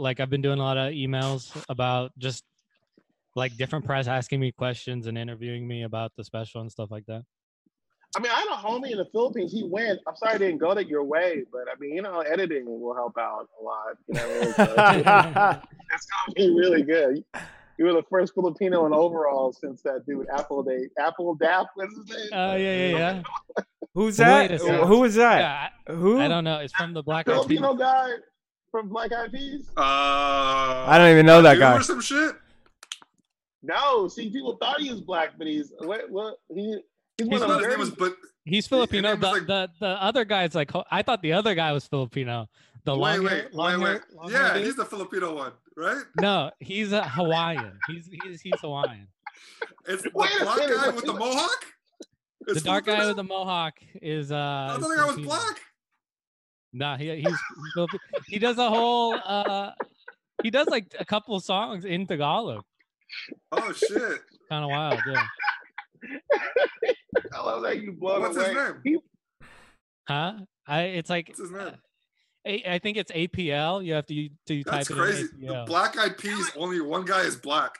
like I've been doing a lot of emails about just like different press asking me questions and interviewing me about the special and stuff like that. I mean, I had a homie in the Philippines. He went. I'm sorry I didn't go that your way, but I mean, you know, editing will help out a lot. You know, what I mean? So, it's gonna be really good. You were the first Filipino in overall since that dude Apple Day Apple Dap. What's his name? Oh yeah, yeah, yeah. Who's that? Who is that? yeah Who? I, I don't know. It's from the Black Eyed Peas. Filipino guy from Black Eyed Peas. Uh, I don't even know that guy. Or some shit. No, see, people thought he was black, but he's what? What? He, he's He's one of his name was, but He's Filipino. The, like- the the other guy's like I thought the other guy was Filipino. The wait, long wait, hair, wait, long wait. hair, long Yeah, hair he's the Filipino one, right? no, he's a Hawaiian. He's he's he's Hawaiian. It's the Wait black guy with the wait. mohawk. The Is dark guy with the mohawk is uh. I is thought that guy was black. Nah, he he's, he's he does a whole uh he does like a couple songs in Tagalog. Oh shit! Kind of wild, yeah. I love that you blow What's away. his name? Huh? I it's like What's his name? I, I think it's APL. You have to to That's type crazy. it in The Black Eyed Peas. Only one guy is black.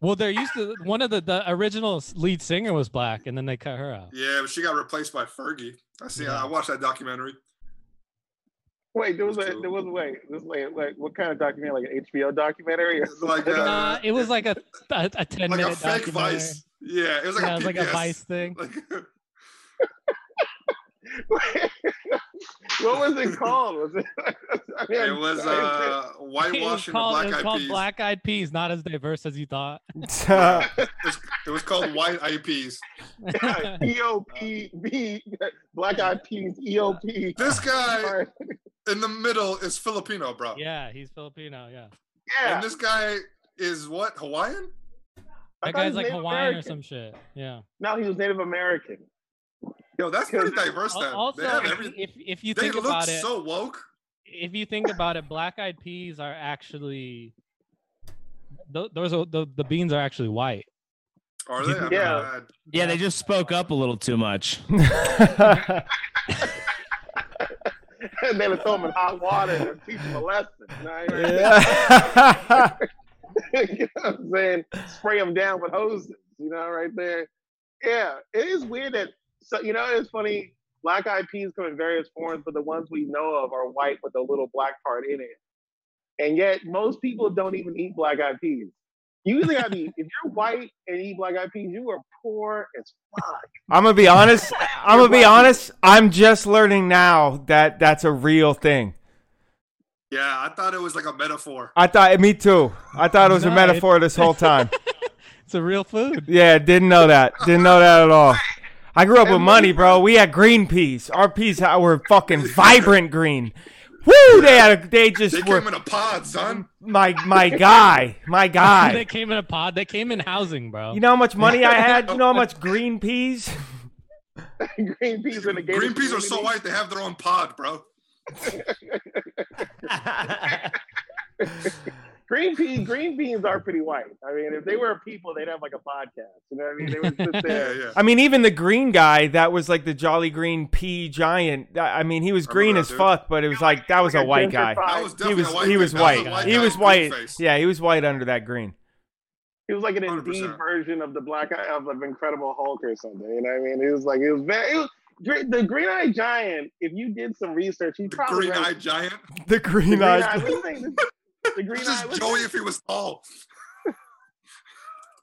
Well, there used to one of the the original lead singer was black, and then they cut her out. Yeah, but she got replaced by Fergie. I see. Yeah. I watched that documentary. Wait, there was a there was a wait. This wait, like what kind of documentary? Like an HBO documentary? Or Like, uh, Nah, it was like a a, a ten like a minute fake documentary. Vice. Yeah, it was like yeah, a it was like a Vice thing. Like, what was it called? Was it? I mean, it was sorry, uh, It was whitewashing the called, Black it was Eyed called Peas. Black Eyed Peas, not as diverse as you thought. It was, it was called White Eyed Peas. EOP, Black Eyed Peas, E EOP. This guy in the middle is Filipino, bro. yeah, he's Filipino. Yeah, Yeah, And this guy is what Hawaiian? I that guy's like Native Hawaiian or some shit. Yeah. No, he was Native American. Yo, that's pretty diverse. Al- Then Also, they have if, every, if if you think look about it, so woke. if you think about it, Black Eyed Peas are actually th- those are the, the beans are actually white. Are they? I've Yeah. never Yeah, they just spoke up a little too much. and they would throw him in hot water and teach him a lesson. You know what I mean? Yeah. you know what I'm saying? Spray them down with hoses, you know, right there. Yeah, it is weird that, so, you know, it's funny. Black eyed peas come in various forms, but the ones we know of are white with a little black part in it. And yet, most people don't even eat black eyed peas. You either gotta be, if you're white and eat black eyed peas, you are poor as fuck. I'm gonna be honest. I'm gonna be honest. I'm just learning now that that's a real thing. Yeah, I thought it was like a metaphor. I thought me too. I thought it was a No, metaphor this whole time. It's a real food. Yeah, didn't know that. Didn't know that at all. I grew up with money, bro. We had green peas. Our peas were fucking vibrant green. Woo! They had. A, they just They were came in a pod, son. my my guy, my guy. they came in a pod. They came in housing, bro. You know how much money I had? You know how much green peas? green peas in the gated Green peas are so white they have their own pod, bro. Green peas, green beans are pretty white. I mean, if they were people, they'd have like a podcast. You know what I mean? They would sit there. yeah. I mean, even the green guy that was like the Jolly Green pea giant. I I mean, he was green remember as dude. fuck, but it was like that was a Like white guy. That was He was a white he was That a white. white He was white. Yeah, he was white under that green. He was like an 100%. Indeed version of the Black Eye of of Incredible Hulk or something. You know what I mean? It was like it was very. It was, the Green Eye Giant. If you did some research, he The probably green ran- eyed giant. The the green Green Eye. eyes. What's his name? The Green This Eye. is Joey if he was tall.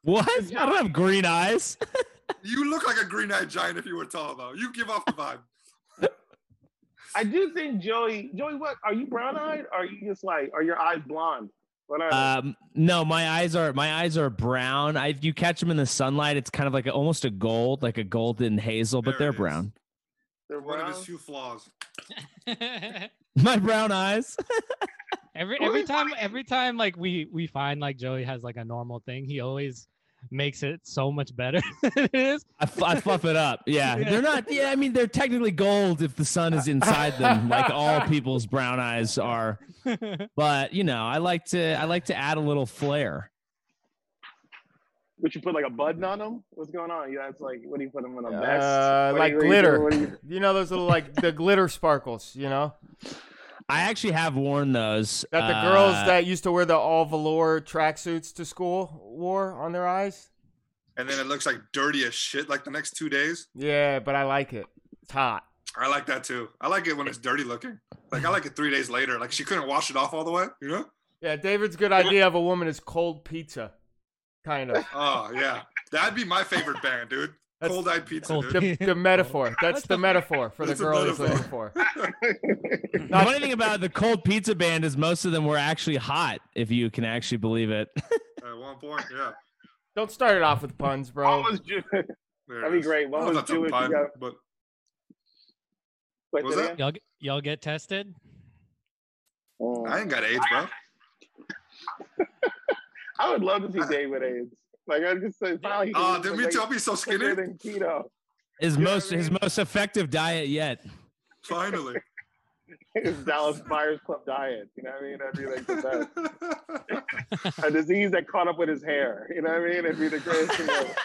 What? I don't have green eyes. You look like a green eyed giant if you were tall, though. You give off the vibe. I do think Joey. Joey, what are you brown eyed? Or are you just like? Are your eyes blonde? What are they? Um, no, my eyes are my eyes are brown. I, if you catch them in the sunlight, it's kind of like a, almost a gold, like a golden hazel, but There they're brown. They're One of his few flaws. My brown eyes. Every every time every time like we we find like Joey has like a normal thing, he always makes it so much better than it is. I, f- I fluff it up. Yeah. Yeah. they're not. Yeah, I mean they're technically gold if the sun is inside them, like all people's brown eyes are. But you know, I like to I like to add a little flair. Would you put like a button on them? What's going on? Yeah, it's like what do you put them in a vest? Uh, like you- what you glitter. You- You know those little like the glitter sparkles. You know. I actually have worn those. That the girls Uh, that used to wear the all velour tracksuits to school wore on their eyes. And then it looks like dirty as shit like the next two days. Yeah, but I like it. It's hot. I like that too. I like it when it's dirty looking. Like I like it three days later. Like she couldn't wash it off all the way, you know? Yeah, David's good idea of a woman is cold pizza, kind of. Oh yeah. That'd be my favorite band, dude. That's- Cold eyed pizza, Cold. The, the metaphor. That's the metaphor for the That's a girl he's looking for. The funny thing about the cold pizza band is most of them were actually hot, if you can actually believe it. At one point, yeah. Don't start it off with puns, bro. One was Jew- That'd be great. One was don't know if that's a Jewish, Pun, got- but... Wait, was that? Y'all, get- y'all get tested? Mm. I ain't got AIDS, bro. I would love to see Dave with AIDS. Like I just say, finally. Oh, dude, me too. I'll be so skinny. Than keto. His Yeah, most I his most effective diet yet. Finally. His Dallas Buyers Club diet. You know what I mean? That'd be like the best. A disease that caught up with his hair. You know what I mean? It'd be the greatest thing ever.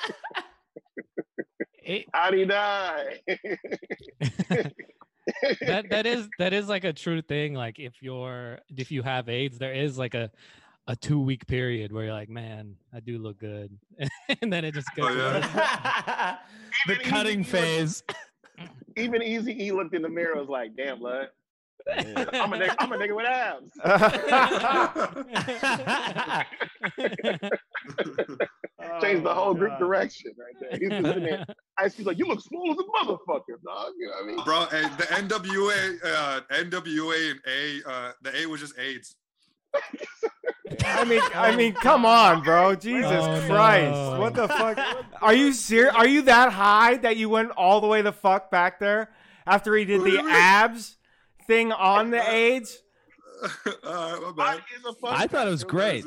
It, How'd he die? that that is that is like a true thing. Like if you're if you have AIDS, there is like a a two week period where you're like, man, I do look good, and then it just goes. Oh, yeah. the Even cutting Easy E looked- phase. Even Easy E looked in the mirror and was like, damn, blood. I'm a nigga, I'm a nigga with abs. Changed the whole group direction right there. He's just in there. Ice Cube's like, you look swole as a motherfucker, dog. You know what I mean? Bro, and the NWA, uh, NWA and A, uh, the A was just AIDS. I mean, I mean, come on, bro. Jesus Oh, Christ. no. What the fuck? Are you serious? Are you that high that you went all the way the fuck back there after he did the abs thing on the AIDS? uh, my Why bad. is a fuck- I thought it was great.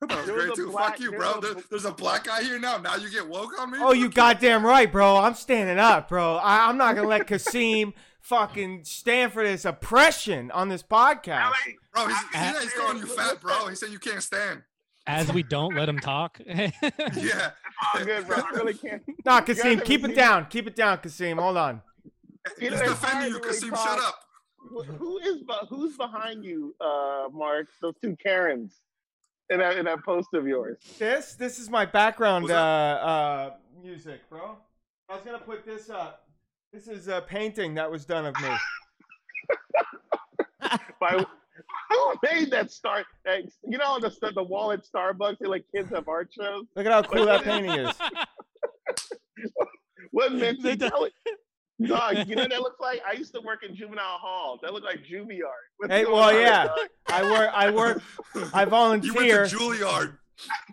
I thought it was great too. black- Fuck you, bro. was a- there's a black guy here now. Now you get woke on me? Oh, you Fuck goddamn right, bro. I'm standing up, bro. I, I'm not gonna let Kasim fucking stand for this oppression on this podcast. Bro, he's, I- he's, he's calling you fat, bro. He said you can't stand. As we don't let him talk. Yeah. Oh, good, bro. I really can't. Nah, guys Kasim, keep it down. Keep it down, Kasim. Hold on. You know, He's defending you, really Kasim. Shut up. Who is be- who's behind you, uh, Mark? Those two Karens in that in that post of yours. This this is my background uh, uh, music, bro. I was gonna put this up. This is a painting that was done of me. By who made that start? That, you know the the wall at Starbucks. They like kids have art shows. Look at how cool that painting is. What meant They to tell it? Dog, you know what that looks like? I used to work in juvenile hall. That looked like juvie art. What's Hey, well, yeah. I work. I work. I volunteer. You went to Juilliard.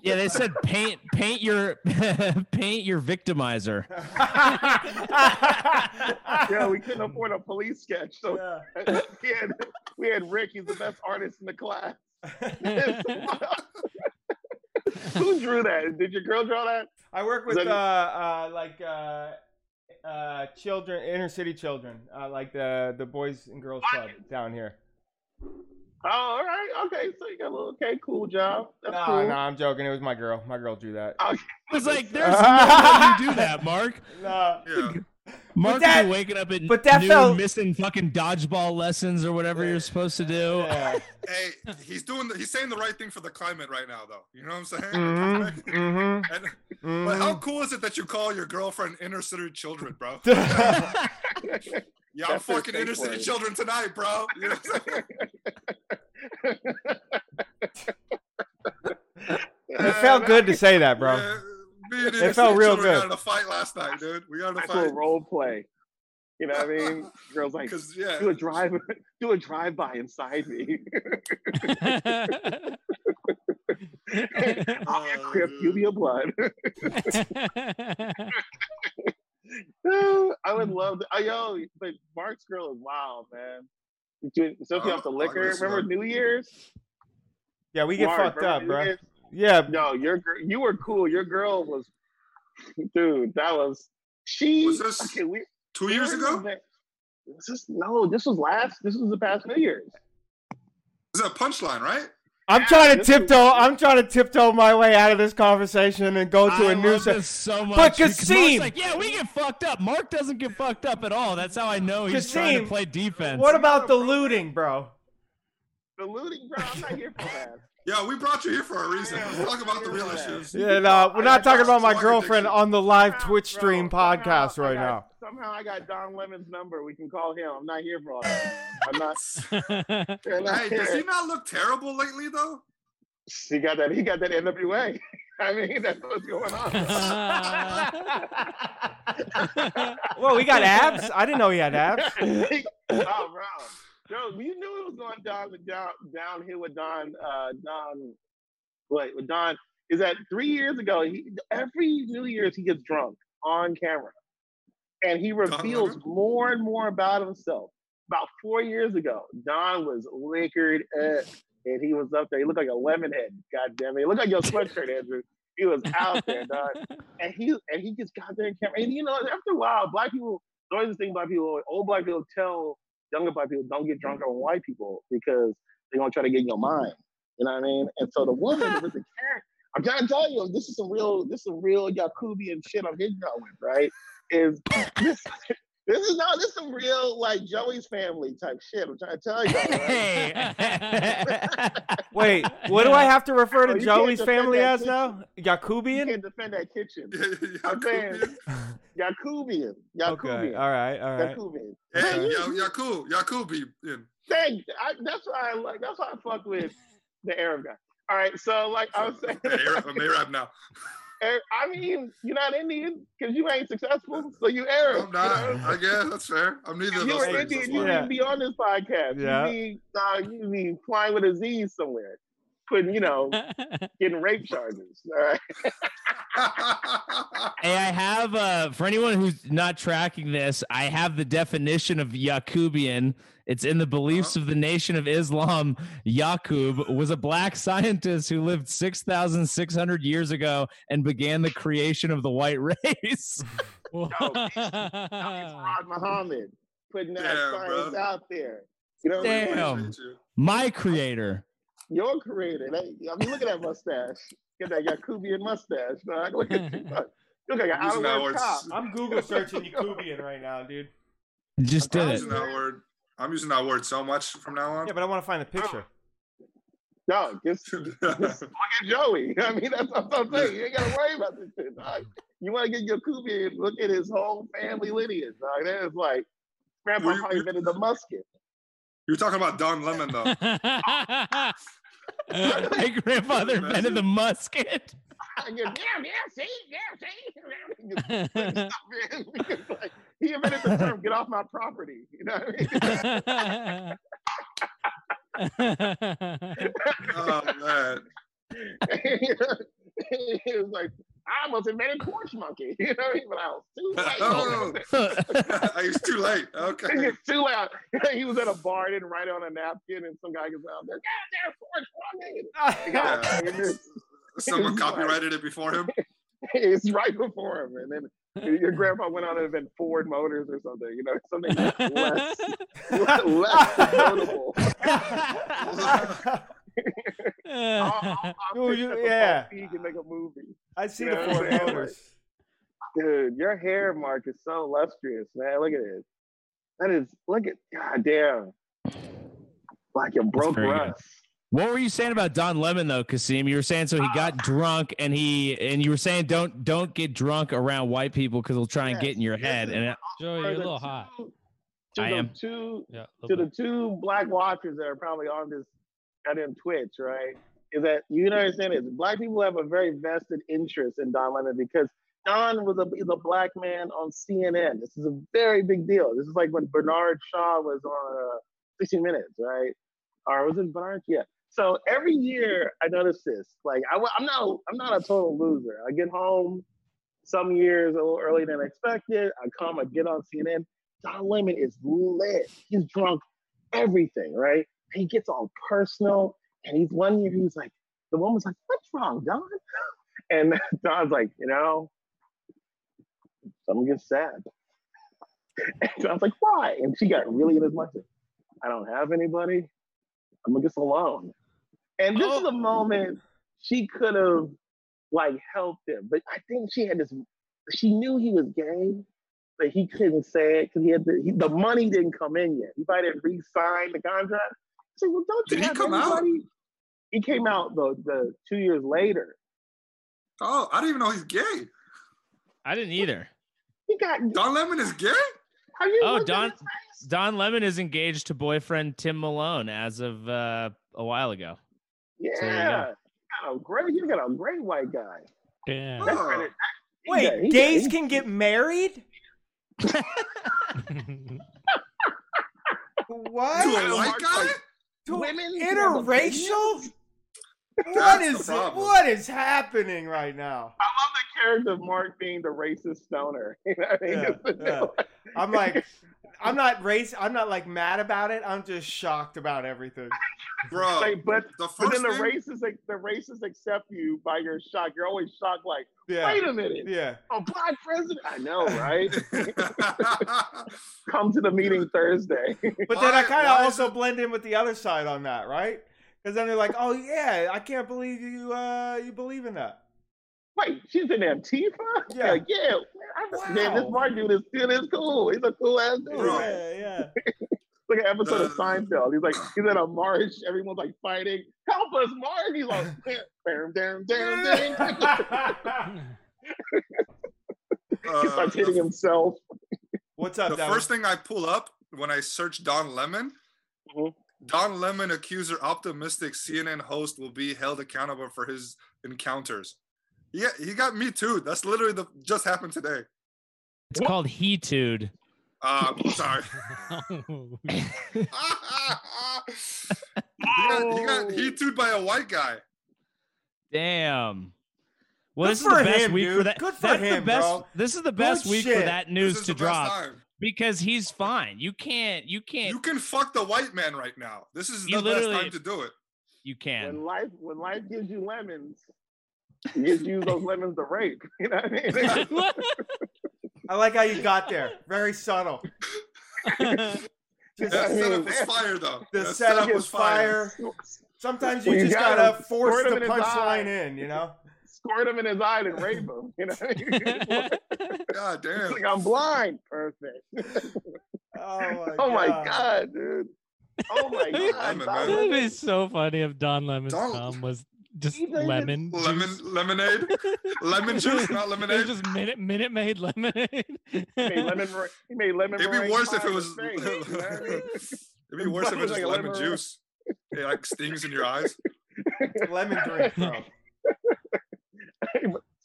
Yeah, they said paint paint your paint your victimizer. Yeah, we couldn't afford a police sketch, so Yeah. we had we had Rick. He's the best artist in the class. Who drew that? Did your girl draw that? I work with Is uh, uh like uh, uh children, inner city children, uh, like the the boys and girls club down here. Oh, all right, okay. So you got a little okay, cool job. That's No, cool. no, I'm joking. It was my girl. My girl drew that. Oh, I was like, there's no way you do that, Mark. No. Yeah. Mark that- be waking up at but that noon, felt- missing fucking dodgeball lessons or whatever you're supposed to do. Yeah. Hey, he's doing. The, he's saying the right thing for the climate right now, though. You know what I'm saying? Mm-hmm. Mm-hmm. And, but how mm-hmm. cool is it that you call your girlfriend inner city children, bro? mm-hmm. Yeah, I'm fucking inner city children tonight, bro. You know what I'm saying? It felt good to say that, bro. Yeah, me and It felt real children good. Got in a fight last night, dude. We got in a That's a fight role play. You know what I mean? Girls like yeah, do a drive, do a drive by inside me. I'll be a Oh, crip, you be a blood. I would love to. Oh, yo, but Mark's girl is wild, man. Dude, Especially Oh, off the liquor. Remember. New Year's? Yeah, we get Mark, fucked up, New bro. Year's? Yeah, No, your you were cool. Your girl was, dude. That was she. Was this okay, we, two years ago. This is no. This was last. This was the past New Year's. Is that a punchline, right? I'm trying to tiptoe. I'm trying to tiptoe my way out of this conversation and go to I a new. love se- this so much. But because Mark's Kasim- like, yeah, we get fucked up. Mark doesn't get fucked up at all. That's how I know he's trying to play defense. What about the looting, bro? the looting, bro. I'm not here for that. Yeah, we brought you here for a reason. Yeah. Let's talk about the real issues. Yeah, no, we're not talking about my girlfriend addiction. on the live Somehow, Twitch stream somehow podcast I right got- now. Somehow I got Don Lemon's number. We can call him. I'm not here for all that. I'm not. I'm not Hey, does here. he not look terrible lately though? He got that. He got that NWA. I mean, that's what's going on. Well, we got abs. I didn't know he had abs. oh, bro. Joe, you knew it was going down down downhill with Don. Uh, Don, wait, with Don is that three years ago? He every New Year's he gets drunk on camera, and he reveals more and more about himself. About four years ago, Don was liquored up, and he was up there. He looked like a lemon head. God damn it! He looked like your sweatshirt, Andrew. He was out there, dog. And he and he just got there and camera. And you know, after a while, black people. The this thing black people, old black people tell younger black people don't get drunk mm-hmm. on white people because they're gonna try to get in your mm-hmm. mind. You know what I mean? And so the woman with the carrot, I'm trying to tell you, this is some real, this is some real Yakubian shit I'm hitting out with, right? Is this this is no, this is some real like Joey's family type shit. I'm trying to tell you. Hey. Wait, what do I have to refer Oh, to you can't Joey's family that as now? You Yakubian? can't defend that kitchen. I'm saying- Yakubian. Yakubian. Okay, all right, all right. Yakubian. Hey, Man, you- Yakub, Yakubi. in. Thank. I, that's why I like. That's why I fuck with the Arab guy. All right, so like I was saying, Arab- I'm Arab now. Arab- I mean, you're not Indian because you ain't successful, so you Arab. I'm not. You, know? I guess that's fair. I'm neither if of you those were things. Indian, you why. Yeah. wouldn't be on this podcast. Yeah. You need, be, uh, you'd be flying with a Z somewhere, putting, you know, getting rape charges. All right. Hey, I have uh for anyone who's not tracking this, I have the definition of Yakubian. It's in the beliefs of the Nation of Islam. Yaqub was a black scientist who lived 6,600 years ago and began the creation of the white race. Rod Muhammad putting that Damn, science bro. out there. You know, what I mean? Damn. My creator. Your creator. That, I mean, look at that mustache. Get that Yakubian mustache. Dog. Look at you. look like an I'm that out word. cop. I'm Google searching Yakubian right now, dude. Just I'm did it. using that word. I'm using that word so much from now on. Yeah, but I want to find the picture. No, just, just look at Joey. I mean, that's what I'm saying. You ain't got to worry about this shit. Dog. You want to get Yakubian, look at his whole family lineage. Dog. That is like, Grandpa Well, you- probably you- invented the musket. You're talking about Don Lemon though. My grandfather invented the musket. I go, yeah, yeah, see, yeah, see. Like, he invented the term, get off my property. You know what I mean? Oh man. it was like, I almost invented porch monkey. You know what I mean? But I was too late. Oh, I was too late. Okay. It's too loud. he was at a bar, didn't write it on a napkin, and some guy goes out there, God damn porch monkey. Ah, And it's- Someone It's like- copyrighted it before him. It's right before him. And then your grandpa went on to invent Ford Motors or something, you know, something less, less notable. I'll, I'll, I'll Dude, you- that yeah. Paul Feig and make a movie. I see You the know what Ford I'm saying? Motors. Dude, your hair mark is so lustrous, man. Look at it. That is, look at, god damn. Like your broke very rust. What were you saying about Don Lemon though, Kasim? You were saying so he got ah. drunk and he and you were saying don't don't get drunk around white people because they'll try and get in your Yes, head. this And it- Joey, you're a To the little hot. To I the am. two Yeah. to little the two black watchers that are probably on this and in Twitch, right? Is that you understand is black people have a very vested interest in Don Lemon because Don was a a black man on CNN. This is a very big deal. This is like when Bernard Shaw was on uh, 60 Minutes, right? Or was it Bernard? Yeah. So every year I notice this. Like I, am not I'm not a total loser. I get home some years a little earlier than expected. I come, I get on CNN. Don Lemon is lit. He's drunk everything, right? He gets all personal. And he's one year, he's like, the woman's like, what's wrong, Don? And Don's like, you know, something gets sad. And Don's like, why? And she got really in his mind. I don't have anybody. I'm just alone. And this is a oh. moment she could have like helped him. But I think she had this, she knew he was gay, but he couldn't say it because he had the, he, the money didn't come in yet. He probably didn't re-sign the contract. Said, well, don't you Did he have come out? He came out the, the two years later. Oh, I didn't even know he's gay. I didn't either. He got. Don Lemon is gay. Have you Oh, Don- Don Lemon is engaged to boyfriend Tim Malone as of uh, a while ago. Yeah, there you got a great. He got a great white guy. Damn. That's Oh. credit. He Wait, got- he got- gays he- can get married? What? To a white guy? Like, To women interracial? What That's the is problem. what is happening right now? I love the character of Mark being the racist stoner. You know what I mean? Yeah, yeah. I'm like, I'm not race. I'm not like mad about it. I'm just shocked about everything. Bro, like, but the but then the thing, racists like, the racists accept you by your shock. You're always shocked, like, Yeah, wait a minute, yeah. a black president? I know, right? Come to the meeting Thursday. But then I kind why of is also blend in with the other side on that, right? Because then they're like, "Oh yeah, I can't believe you uh you believe in that." Wait, she's in Antifa? Yeah. Like, yeah. I, Man, this Wow. Mark dude is still is cool. He's a cool ass dude. Bro. man. Yeah, It's like an episode of Seinfeld. He's like, he's at a march. Everyone's like fighting. Help us, Mark. He's like, damn, damn, damn, damn. yeah. he uh, starts hitting himself. What's up, the Devin? first thing I pull up when I search Don Lemon, Mhm. Don Lemon accuser optimistic CNN host will be held accountable for his encounters. Yeah, he got me too. That's literally the just happened today. It's called Hetude. Uh, sorry. Oh, he got, he got he tooed by a white guy. Damn. Well, Good this is the best him, week for that. Good for that's the best. bro. This is the best Good week shit. for that news to drop because he's fine. You can't. You can't. You can fuck the white man right now. This is the best literally- time to do it. You can. When life when life gives you lemons, you just use those lemons to rape. You know what I mean? I like how you got there. Very subtle. That setup mean, was fire though. The That setup setup was fire. Sometimes you Well, you just gotta gotta force squirt the him in his punchline in, you know. Squirt him in his eye and rape him. You know what I mean? God It's damn. like I'm blind. Perfect. Oh my Oh my god. god, dude. Oh my god. Lemon, man. That'd be so funny if Don Lemon's Don- cum was just He didn't- lemon. Lemon juice. lemonade, lemon juice, not It was lemonade. just minute minute made lemonade. He made lemon. mer- He made lemon. Eh, It'd be worse if it was. his face, you know what I mean? It'd be worse if it was Like just a lemon lemon- juice. It like stings in your eyes. Lemon drink, bro.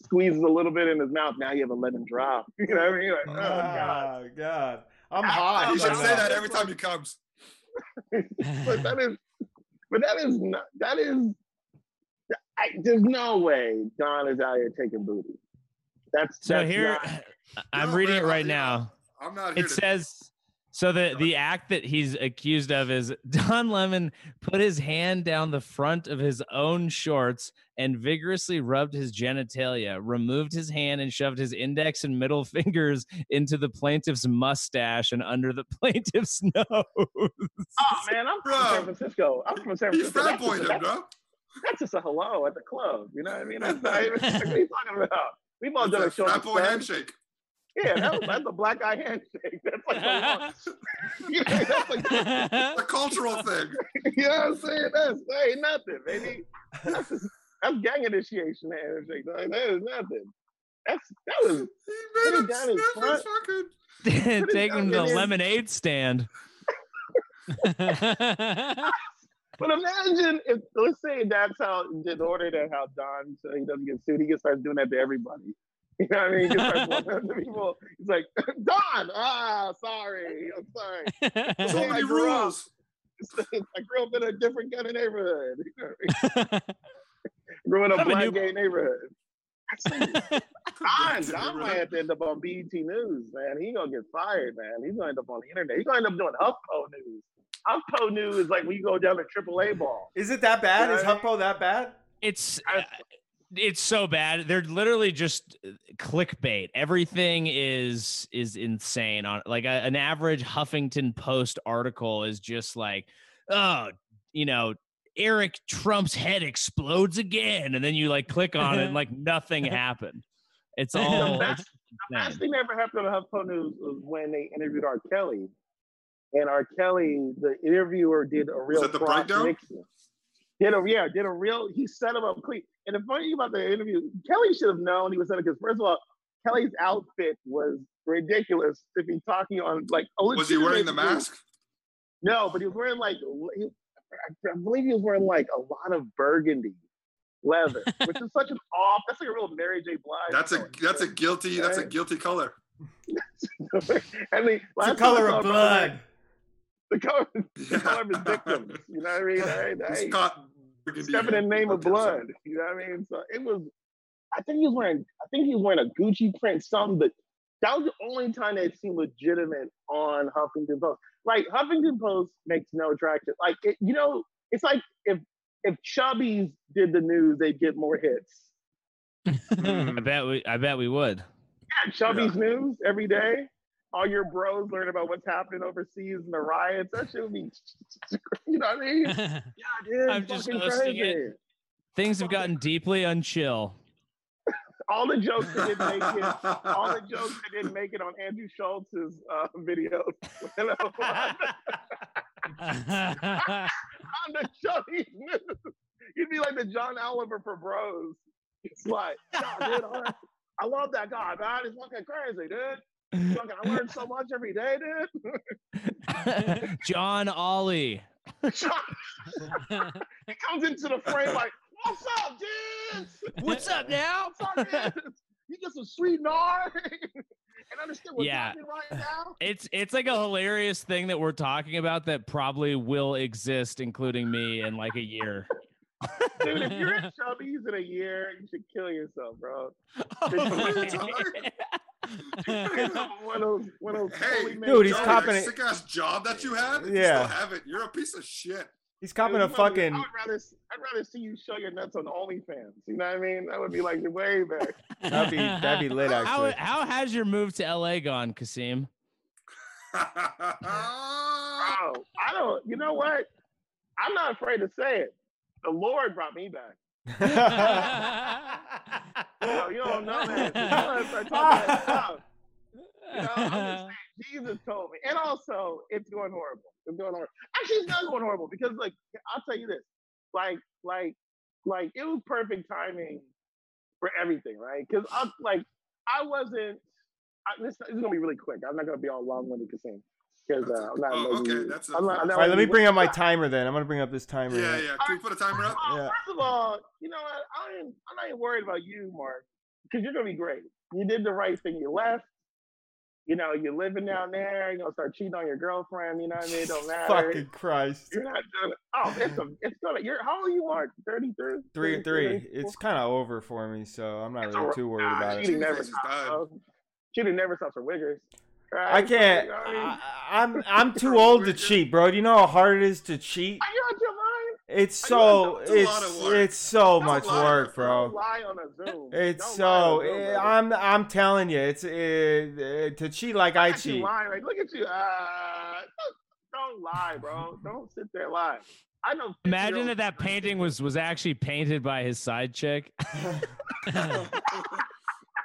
Squeezes a little bit in his mouth. Now you have a lemon drop. You know what I mean? Like, oh ah, god. Oh god. I'm hot. You should say uh, that every time he comes. but that is, but that is not. That is. I, there's no way Don is out here taking booty. That's So that's here, not- I'm No, reading man, it right I'm- now. I'm not here It to. says so the the act that he's accused of is Don Lemon put his hand down the front of his own shorts and vigorously rubbed his genitalia, removed his hand and shoved his index and middle fingers into the plaintiff's mustache and under the plaintiff's nose. Oh man, I'm from Bro. San Francisco. I'm from San He Francisco. frat That's just, him, that's, bro. That's just a hello at the club. You know what I mean? That's not even. Like, what are you talking about? We've all done a It's a show. frat boy handshake. Yeah, that was, that's a black eye handshake. That's like the you know, that's like, A cultural thing. you know what I'm saying? That's that ain't nothing, baby. That's, just, that's gang initiation handshake. Like, that is nothing. That's that was He Put made it him down his front. fucking. Take him to the lemonade stand. But imagine if let's say that's how in order that how Don so he doesn't get sued, he just starts doing that to everybody. You know what I mean? He just starts walking up to people. He's like, Don, ah, sorry, I'm sorry. So I many grew up- rules. I grew up in a different kind of neighborhood. You know I mean? grew in a black new- gay neighborhood. Don, Don Neighborhood. might have to end up on BET News, man. He gonna get fired, man. He's gonna end up on the internet. He's gonna end up doing HuffPo News. HuffPo News is like when you go down to AAA ball. Is it that bad? Is Yeah. HuffPo that bad? It's I- uh, it's so bad. They're literally just uh, clickbait. Everything is is insane on like a, an average Huffington Post article is just like, oh, you know, Eric Trump's head explodes again, and then you like click on it and like nothing happened. It's all best- it's Last insane. thing that ever happened on HuffPo News was when they interviewed R. Kelly. And R. Kelly, the interviewer, did a real it the breakdown? mixing. Did a yeah, did a real. He set him up clean. And the funny thing about the interview, Kelly should have known he was set because first of all, Kelly's outfit was ridiculous to be talking on like. a Was he wearing the mask? No, but he was wearing like he, I believe he was wearing like a lot of burgundy leather, which is such an off. That's like a real Mary J. Blige. That's a that's a guilty that's a guilty color. I mean, It's the color of him, blood. The color, the color victims. You know what I mean? Hey, He's hey, caught burgundy stepping in the name of blood. You know what I mean? So it was. I think he was wearing. I think he was wearing a Gucci print. Something but that was the only time that it seemed legitimate on Huffington Post. Like Huffington Post makes no traction. Like it, you know, it's like if if Chubbies did the news, they'd get more hits. I bet we. I bet we would. Yeah, Chubby's news every day. All your bros learn about what's happening overseas and the riots. That should be, you know what I mean? Yeah, dude. I'm just fucking crazy. it. Things have gotten deeply unchill. All the jokes that didn't make it. All the jokes that didn't make it on Andrew Schulz's uh, videos. You know, on the Chubby's news. You'd be like the John Oliver for bros. It's like, God, dude, I, I love that guy, man. He's fucking crazy, dude. I learn so much every day, dude. John Ollie. he comes into the frame like, "What's up, dudes? What's up now? What's up, dudes? You get some sweet nard and understand what's Yeah. happening right now." It's it's like a hilarious thing that we're talking about that probably will exist, including me, in like a year. Dude, if you're in Chubby's in a year, you should kill yourself, bro. Oh one of one of Hey, Dude, he's jokes. Johnny, copping that it. sick ass job that you have. If You Yeah. still have it. You're a piece of shit. He's copping Dude, a fucking. I would rather, I'd rather see you show your nuts on OnlyFans. You know what I mean? That would be like way better. That'd be that'd be lit How actually. how has your move to LA gone, Kasim? Bro, I don't. You know what? I'm not afraid to say it. The Lord brought me back. No, you don't know that. You that. You know, I'm just saying, Jesus told me. And also, it's going horrible. It's going horrible. Actually, it's not going horrible because, like, I'll tell you this. Like, like, like, it was perfect timing for everything, right? Because I'm like, I wasn't. I, this, this is gonna be really quick. I'm not gonna be all long-winded, Kasim. Because uh, I'm not. Oh, okay, that's a- I'm not, I'm not All right, let me bring up my timer then. I'm gonna bring up this timer. yeah, then. yeah. Can we put a timer up? Well, Yeah. First of all, you know what? I ain't, I'm not even worried about you, Mark, because you're gonna be great. You did the right thing. You left. You know, you're living down there. You're gonna start cheating on your girlfriend. You know what I mean? It don't matter. Fucking Christ. You're not doing it. Oh, it's a, it's gonna. You're how old are you, Mark? Thirty-three. Three three. It's kind of over for me, so I'm not really too worried about it. Cheating never Jesus, stops. dog. bro. Cheating never stops for wiggers. Right? I can't. You know what I mean? I, I'm I'm too old to cheat, bro. Do you know how hard it is to cheat? Are you out your mind? It's so it's a lot of it's it's so Don't much lie. work, Don't bro. lie on a Zoom. It's Don't so. lie on a Zoom. I'm I'm telling you, it's uh, to cheat like I Look at you cheat. lying. Like, look at you. Uh, don't, don't lie, bro. Don't sit there lying. I know. Imagine that that painting was was actually painted by his side chick,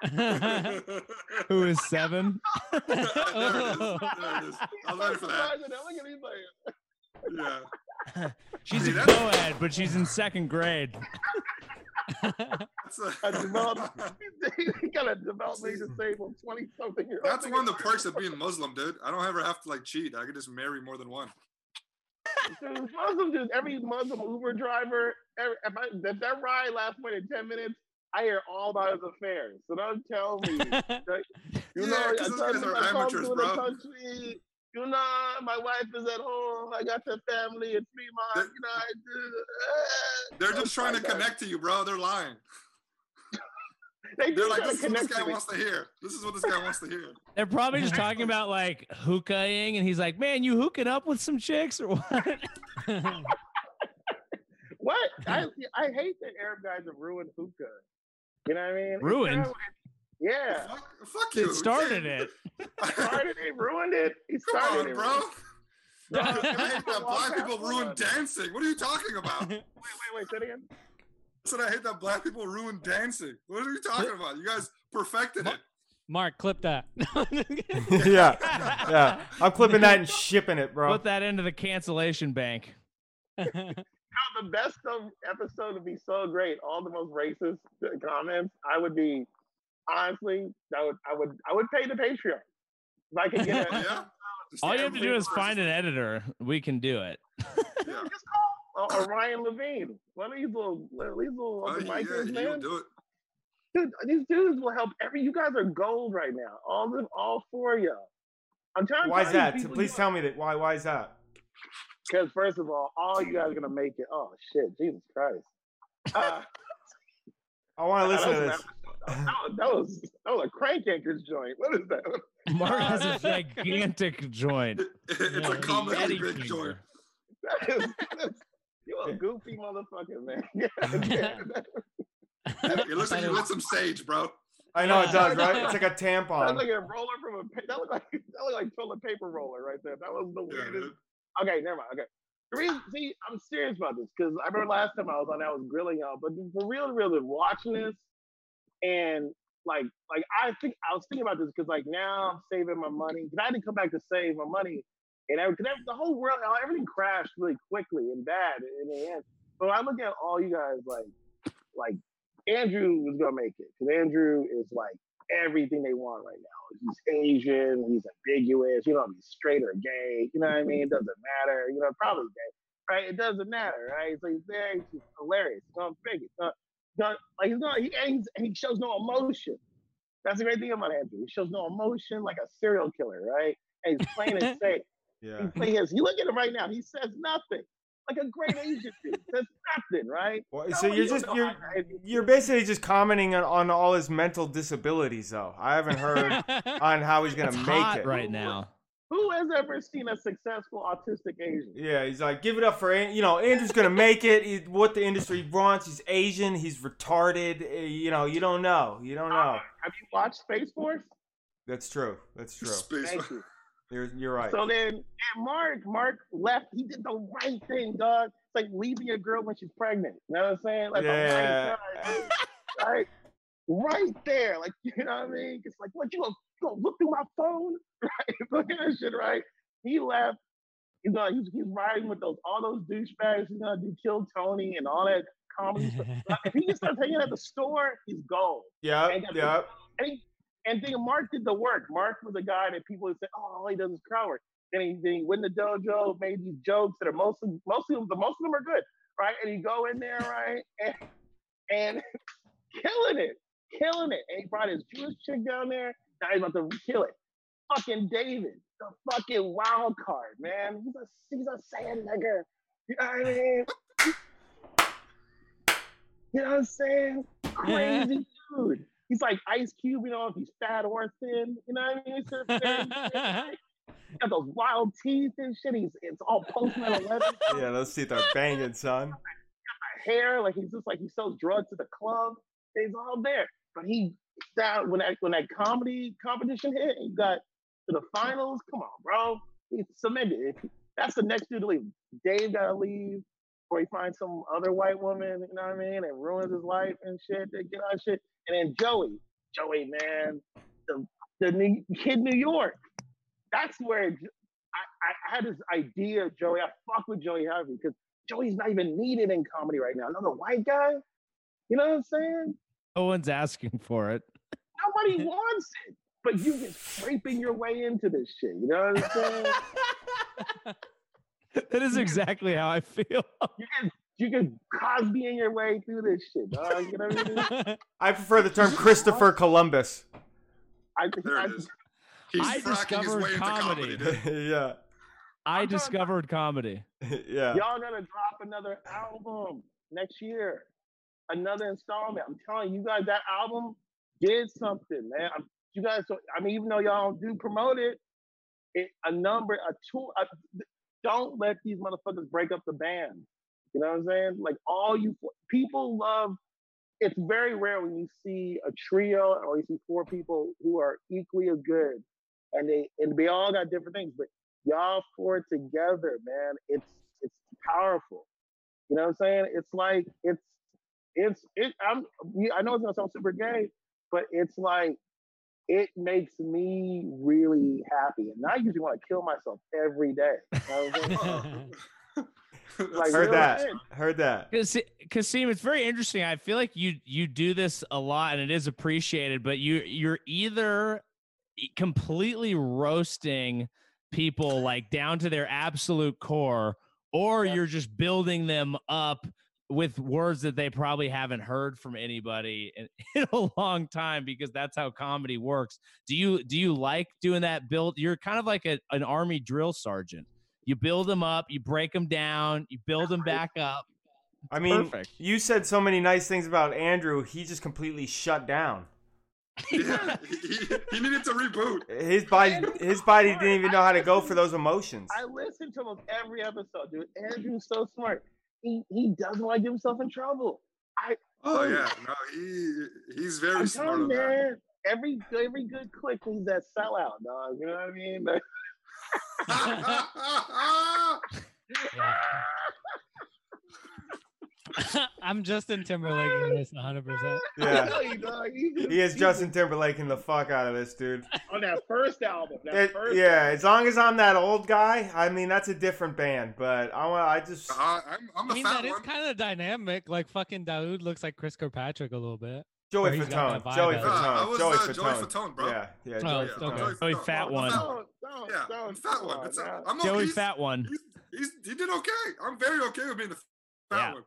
who is seven. there it is. There it is. I was ready for that. Look at these like, Yeah. She's See, a that's- co-ed, but she's in second grade. That's, a a, developed, he got a developmentally disabled twenty something year old. that's one of the perks of being Muslim, dude. I don't ever have to like cheat. I can just marry more than one. Dude, Muslim dude, every Muslim Uber driver, every, if, I, if that ride lasts more than ten minutes, I hear all about his affairs. So don't tell me. that- you Yeah, know, 'cause I those tell guys you, are I come amateurs, to the bro. country. You know, my wife is at home. I got the family. It's me, mom. They're- You know, I do. They're Oh just trying to God. connect to you, bro. They're lying. They They're like, this is what this guy to wants to hear. This is what this guy wants to hear. They're probably just talking about like hookahing, and he's like, "Man, you hooking up with some chicks or what?" What? I I hate that Arab guys have ruined hookah. You know what I mean? It's Ruined? terrible. Yeah. Fuck, fuck you. It started it. Started it, ruined it. He Come started on, it. bro. Bro, I hate that black people one, ruin dancing. What are you talking about? Wait, wait, wait. Say it again. I said I hate that black people ruin dancing. What are you talking about? You guys perfected it. Mark, clip that. yeah, yeah. I'm clipping that and shipping it, bro. Put that into the cancellation bank. How the best of episode would be so great. All the most racist comments. I would be honestly. That would I would I would pay the Patreon if I could get a. Yeah. All you have to do every is find an editor. We can do it. Yeah. Just call uh, Orion Levine. One of these little these little Oh, open yeah, micers, yeah, you'll man. do it. Dude, these dudes will help every. You guys are gold right now. All them, all four of y'all. I'm trying. Why is that? Please tell me that. Why? Why is that? Because first of all, all you guys are gonna make it. Oh shit, Jesus Christ. Uh, I want to listen to that, this. was, that, was, that was that was a crank anchors joint. What is that? Mark has a gigantic joint. it's Yeah, a comically big joint. That is, you a goofy motherfucker, man. It looks like you lit some sage, bro. I know it does, right? It's like a tampon. That's tampon. like a roller from a. That looked like that looked like toilet paper roller right there. That was the Yeah, weirdest. Okay, never mind. Okay. The reason, see, I'm serious about this because I remember last time I was on, I was grilling y'all, but for real, real, watching this and like, like I think I was thinking about this because like now I'm saving my money because I had to come back to save my money and because the whole world, everything crashed really quickly and bad in the end. But I look at all you guys like, like Andrew was gonna make it because Andrew is like everything they want right now. He's Asian, he's ambiguous, you know, he's straight or gay, you know what I mean? It doesn't matter, you know, probably gay, right? It doesn't matter, right? So he's there, he's hilarious, he's gonna it. He's gonna, like he's not, he, and, he's, and he shows no emotion. That's the great thing about Andrew. He shows no emotion like a serial killer, right? And he's plain and safe. Yeah. He plays, you look at him right now, he says nothing. Like a great Asian dude, says nothing, right? Well, No, so you're just you're you're basically just commenting on, on all his mental disabilities, though. I haven't heard on how he's gonna It's make hot it. right now. Who has ever seen a successful autistic Asian? Yeah, he's like, give it up for An- you know Andrew's gonna make it. He, what the industry wants. He's Asian. He's retarded. eh, You know, you don't know. You don't know. Have you watched Space Force? That's true. That's true. Space. Thank you. You're you're right. So then, and Mark, Mark left. He did the right thing, dog. It's like leaving your girl when she's pregnant. You know what I'm saying? Like Yeah. the right right, right there. Like you know what I mean? It's like, what you gonna, you gonna look through my phone? Right? Look at that shit, right? He left. You gonna, he's, he's riding with those all those douchebags. He's gonna do Kill Tony and all that comedy stuff. If he just starts hanging at the store, he's gold. Yep. Yeah, Yep. And, he, and then Mark did the work. Mark was a guy that people would say, "Oh, all he does is crowd work." Then he, then he went in the dojo, made these jokes that are mostly, mostly, the most of them are good, right? And he go in there, right, and, and killing it, killing it. And he brought his Jewish chick down there. Now he's about to kill it. Fucking David, the fucking wild card, man. He's a he's a sand nigger. You know what I mean? You know what I'm saying? Crazy dude. He's like Ice Cube, you know, if he's fat or thin. You know what I mean? He's sort of thin, He's got those wild teeth and shit. He's it's all post 9/11 Yeah, those teeth are banging, son. hair. Like he's just like he sells drugs to the club. He's all there. But he that when that when that comedy competition hit, and he got to the finals. Come on, bro. He's cemented. That's the next dude to leave. Dave gotta leave, or he finds some other white woman. You know what I mean? And ruins his life and shit. They get out shit. And then Joey, Joey, man, the the new, kid New York. That's where I had this idea, of Joey. I fuck with Joey Harvey because Joey's not even needed in comedy right now. Another white guy. You know what I'm saying? No one's asking for it. Nobody wants it. But you get scraping your way into this shit. You know what I'm saying? that is exactly how I feel. you can you can Cosby in your way through this shit, dog. You know what I mean? I prefer the term Christopher Columbus. I, There I, it is. He's I fracking his discovered way into comedy. comedy. yeah. I I'm talking discovered comedy. yeah. Y'all gonna drop another album next year. Another installment. I'm telling you, you guys, that album did something, man. I'm, you guys, so, I mean, even though y'all do promote it, it a number, a tool. A, don't let these motherfuckers break up the band. You know what I'm saying? Like all you people love. It's very rare when you see a trio or you see four people who are equally as good, and they and they all got different things, but y'all four together, man. It's it's powerful. You know what I'm saying? It's like it's it's it. I'm I know it's gonna sound super gay, but it's like it makes me really mm. happy. And I usually want to kill myself every day. You know what I'm saying? Like, Heard that. shit. Heard that. Because Kasim, it's very interesting. I feel like you you do this a lot, and it is appreciated. But you you're either completely roasting people like down to their absolute core, or Yeah. you're just building them up with words that they probably haven't heard from anybody in, in a long time because that's how comedy works. Do you do you like doing that build? You're kind of like a, an army drill sergeant. You build them up, you break them down, you build them back up. I mean, Perfect. you said so many nice things about Andrew. He just completely shut down. yeah, he, he- he needed to reboot. His body, his body didn't even know how to go for those emotions. I listen to him every episode, dude. Andrew's so smart. He he doesn't want to get himself in trouble. I Oh yeah, no, he he's very I'm smart telling on you, that. man. Every every good click needs that sellout, dog. You know what I mean? Yeah. I'm Justin Timberlake in this 100. percent Yeah. He, is he Justin Timberlaking the fuck out of this dude. on that first album. That It- first yeah, as long as I'm that old guy, I mean that's a different band. But I want, I just, Uh, I'm, I'm I the mean, fat that is one. kind of dynamic. Like fucking Daoud looks like Chris Kirkpatrick a little bit. Joey he's got Fatone, vibe Joey about Uh, I Fatone, was Joey uh, Joey Fatone, Fatone, bro. Yeah, yeah, Oh, Joey okay. Fatone. Joey Fat one. Don't, don't, Yeah, don't, I'm fat one. come It's, on, now. I'm Joey he's, Fat One. He's, he's, he did okay. I'm very okay with being the fat Yeah. one.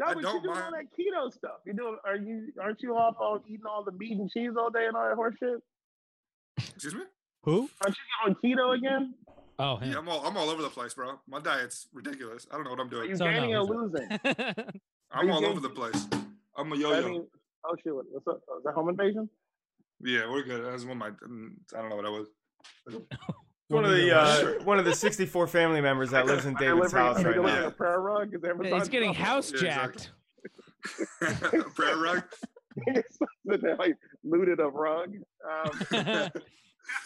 No, I but don't you doing all that keto stuff. You doing? Are you? Aren't you off on eating all the meat and cheese all day and all that horse shit? Excuse me? Who? Aren't you on keto again? Oh, Yeah. I'm all I'm all over the place, bro. My diet's ridiculous. I don't know what I'm doing. Are you So no, gaining or losing? I'm all gaining- over the place. I'm a I yo-yo. mean, oh shit! what- What's up? Oh, is that home invasion? yeah, we're good. That's one of my. I don't know what that was. One of the uh, one of the 64 family members that lives in David's house right now. a prayer rug? Is He's getting stuff? house jacked. Prayer rug. Sitting like looted a rug. Um,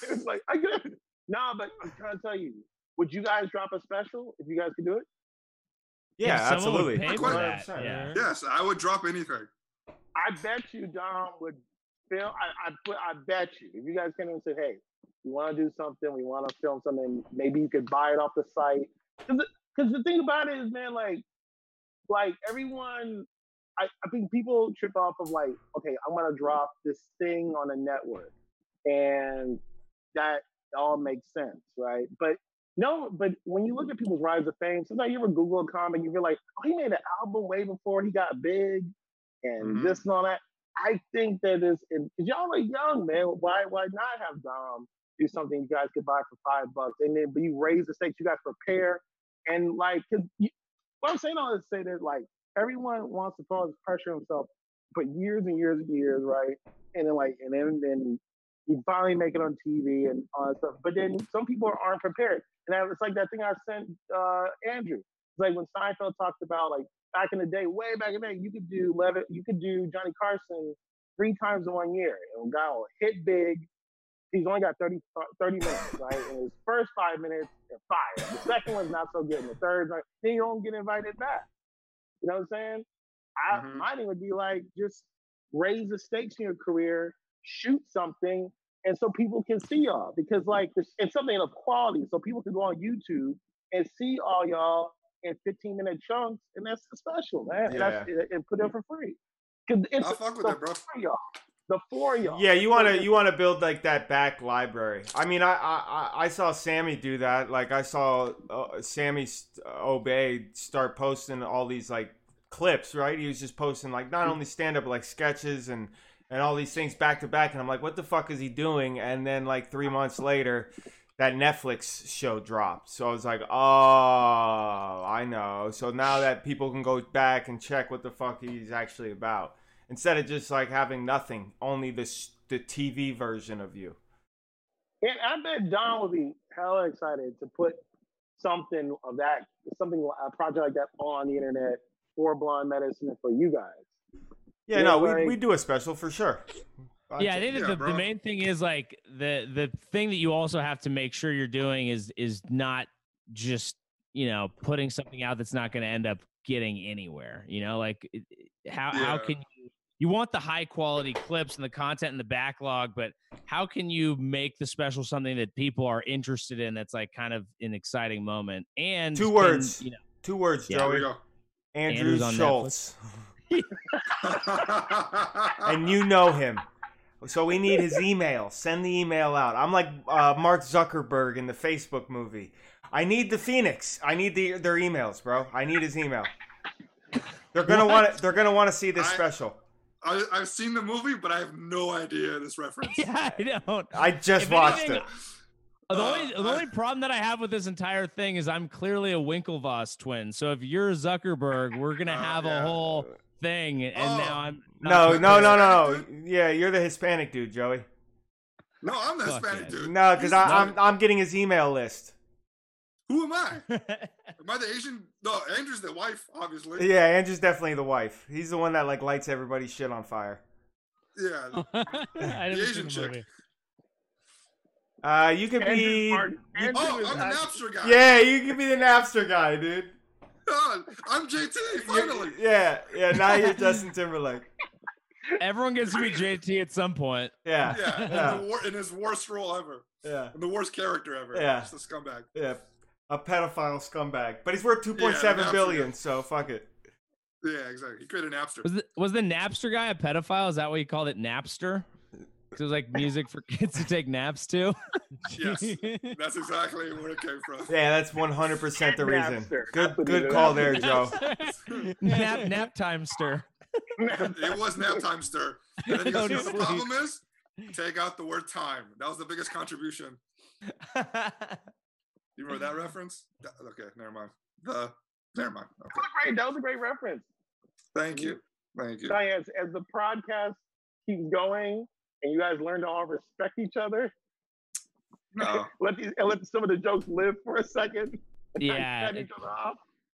it's like I could. it. Nah, but I'm trying to tell you, would you guys drop a special if you guys could do it? Yeah, If someone would absolutely. pay for that, yeah. Yes, I would drop anything. I bet you Dom would film. I, I put. I bet you if you guys came in and said, "Hey, we want to do something. We want to film something. Maybe you could buy it off the site." Because the thing about it is, man, like, like everyone. I, I think people trip off of like, okay, I'm gonna drop this thing on a network, and that all makes sense, right? But no, but when you look at people's rise of fame, sometimes you ever Google a comic, you feel like, oh, he made an album way before he got big, and Mhm. this and all that. I think that is, and 'cause y'all are young, man. Why, why not have Dom do something you guys could buy for five bucks, and then you raise the stakes, you guys prepare, and like you, what I'm saying all to say that like everyone wants to put pressure himself, but years and years and years, right? And then like, and then then you finally make it on TV and all that stuff. But then some people aren't prepared, and it's like that thing I sent uh, Andrew. It's like when Seinfeld talked about like back in the day, way back in the day, you could do Levitt, you could do Johnny Carson three times in one year, and a guy will hit big. He's only got 30, 30 minutes, right? And his first five minutes, they're fire. The second one's not so good, and the third, like, then you don't get invited back. You know what I'm saying? I, Mhm. Thing would be like just raise the stakes in your career, shoot something, and so people can see y'all because like it's something of quality, so people can go on YouTube and see all y'all in 15 minute chunks, and that's the special, man. And, that's, and put it for free. 'Cause it's I'll fuck with the that, bro. four of y'all. The four y'all. Yeah, you want to you want to build like that back library. I mean, I I I- I saw Sammy do that. Like I saw uh, Sammy st- Obeid start posting all these like clips. Right, he was just posting like not only stand up but like sketches and and all these things back to back. And I'm like, what the fuck is he doing? And then like three months later. That Netflix show dropped, so I was like, "Oh, I know." So now that people can go back and check what the fuck he's actually about, instead of just like having nothing, only this the TV version of you. And I bet Don would be hella excited to put something of that, something a project like that on the internet for Blind Medicine for you guys. Yeah, Yeah, no, we we do a special for sure. Yeah, I think that Yeah, the, the main thing is like the the thing that you also have to make sure you're doing is is not just you know putting something out that's not going to end up getting anywhere. You know, like it- it- how how can you you want the high quality clips and the content and the backlog, but how can you make the special something that people are interested in? That's like kind of an exciting moment. And Two words. you know, Two words, Yeah, Joey. go. Andrew Andrew's Schulz. and you know him. So we need his email. Send the email out. I'm like uh, Mark Zuckerberg in the Facebook movie. I need the Phoenix. I need the, their emails, bro. I need his email. They're gonna want. to They're gonna want to see this I- special. I, I've seen the movie, but I have no idea this reference. yeah, I don't. I just If watched anything, it. The Uh, only, the I- only problem that I have with this entire thing is I'm clearly a Winklevoss twin. So if you're Zuckerberg, we're gonna Oh, have a whole thing, and Oh. now I'm No, no, no, no, no. Yeah, you're the Hispanic dude, Joey. No, I'm the Fuck Hispanic yeah. dude. No, because I'm I'm getting his email list. Who am I? Am I the Asian? No, Andrew's the wife, obviously. Yeah, Andrew's definitely the wife. He's the one that like lights everybody's shit on fire. Yeah. I didn't see Asian the chick. movie. Uh, you could Andrew, be. Mark, Andrew Oh, I'm the Napster guy. Yeah, you could be the Napster guy, dude. God, I'm JT. Finally. Yeah, yeah. Now you're Justin Timberlake. Everyone gets to be JT at some point. Yeah, Yeah, yeah, In, the wor- in his worst role ever, yeah, in the worst character ever. Yeah. just a scumbag. yeah. A pedophile scumbag, but he's worth two point Yeah, seven billion. So fuck it. Yeah, exactly. He created Napster. Was the, was the Napster guy a pedophile? Is that what you called it, Napster? 'Cause it was like music for kids to take naps to. Yes. That's exactly where it came from. Yeah, that's one hundred percent the reason. Napster. Good, That's good call there, Joe. nap nap time stir. It was nap time stir. And then he goes, you know what the problem is? Take out the word time. That was the biggest contribution. You remember that reference? Okay, never mind. The never mind. Okay. That was great. That was a great reference. Thank mm-hmm. you. Thank you. Diane, as, as the podcast keeps going and you guys learn to all respect each other, No. let these and let some of the jokes live for a second. Yeah, Cut each other off.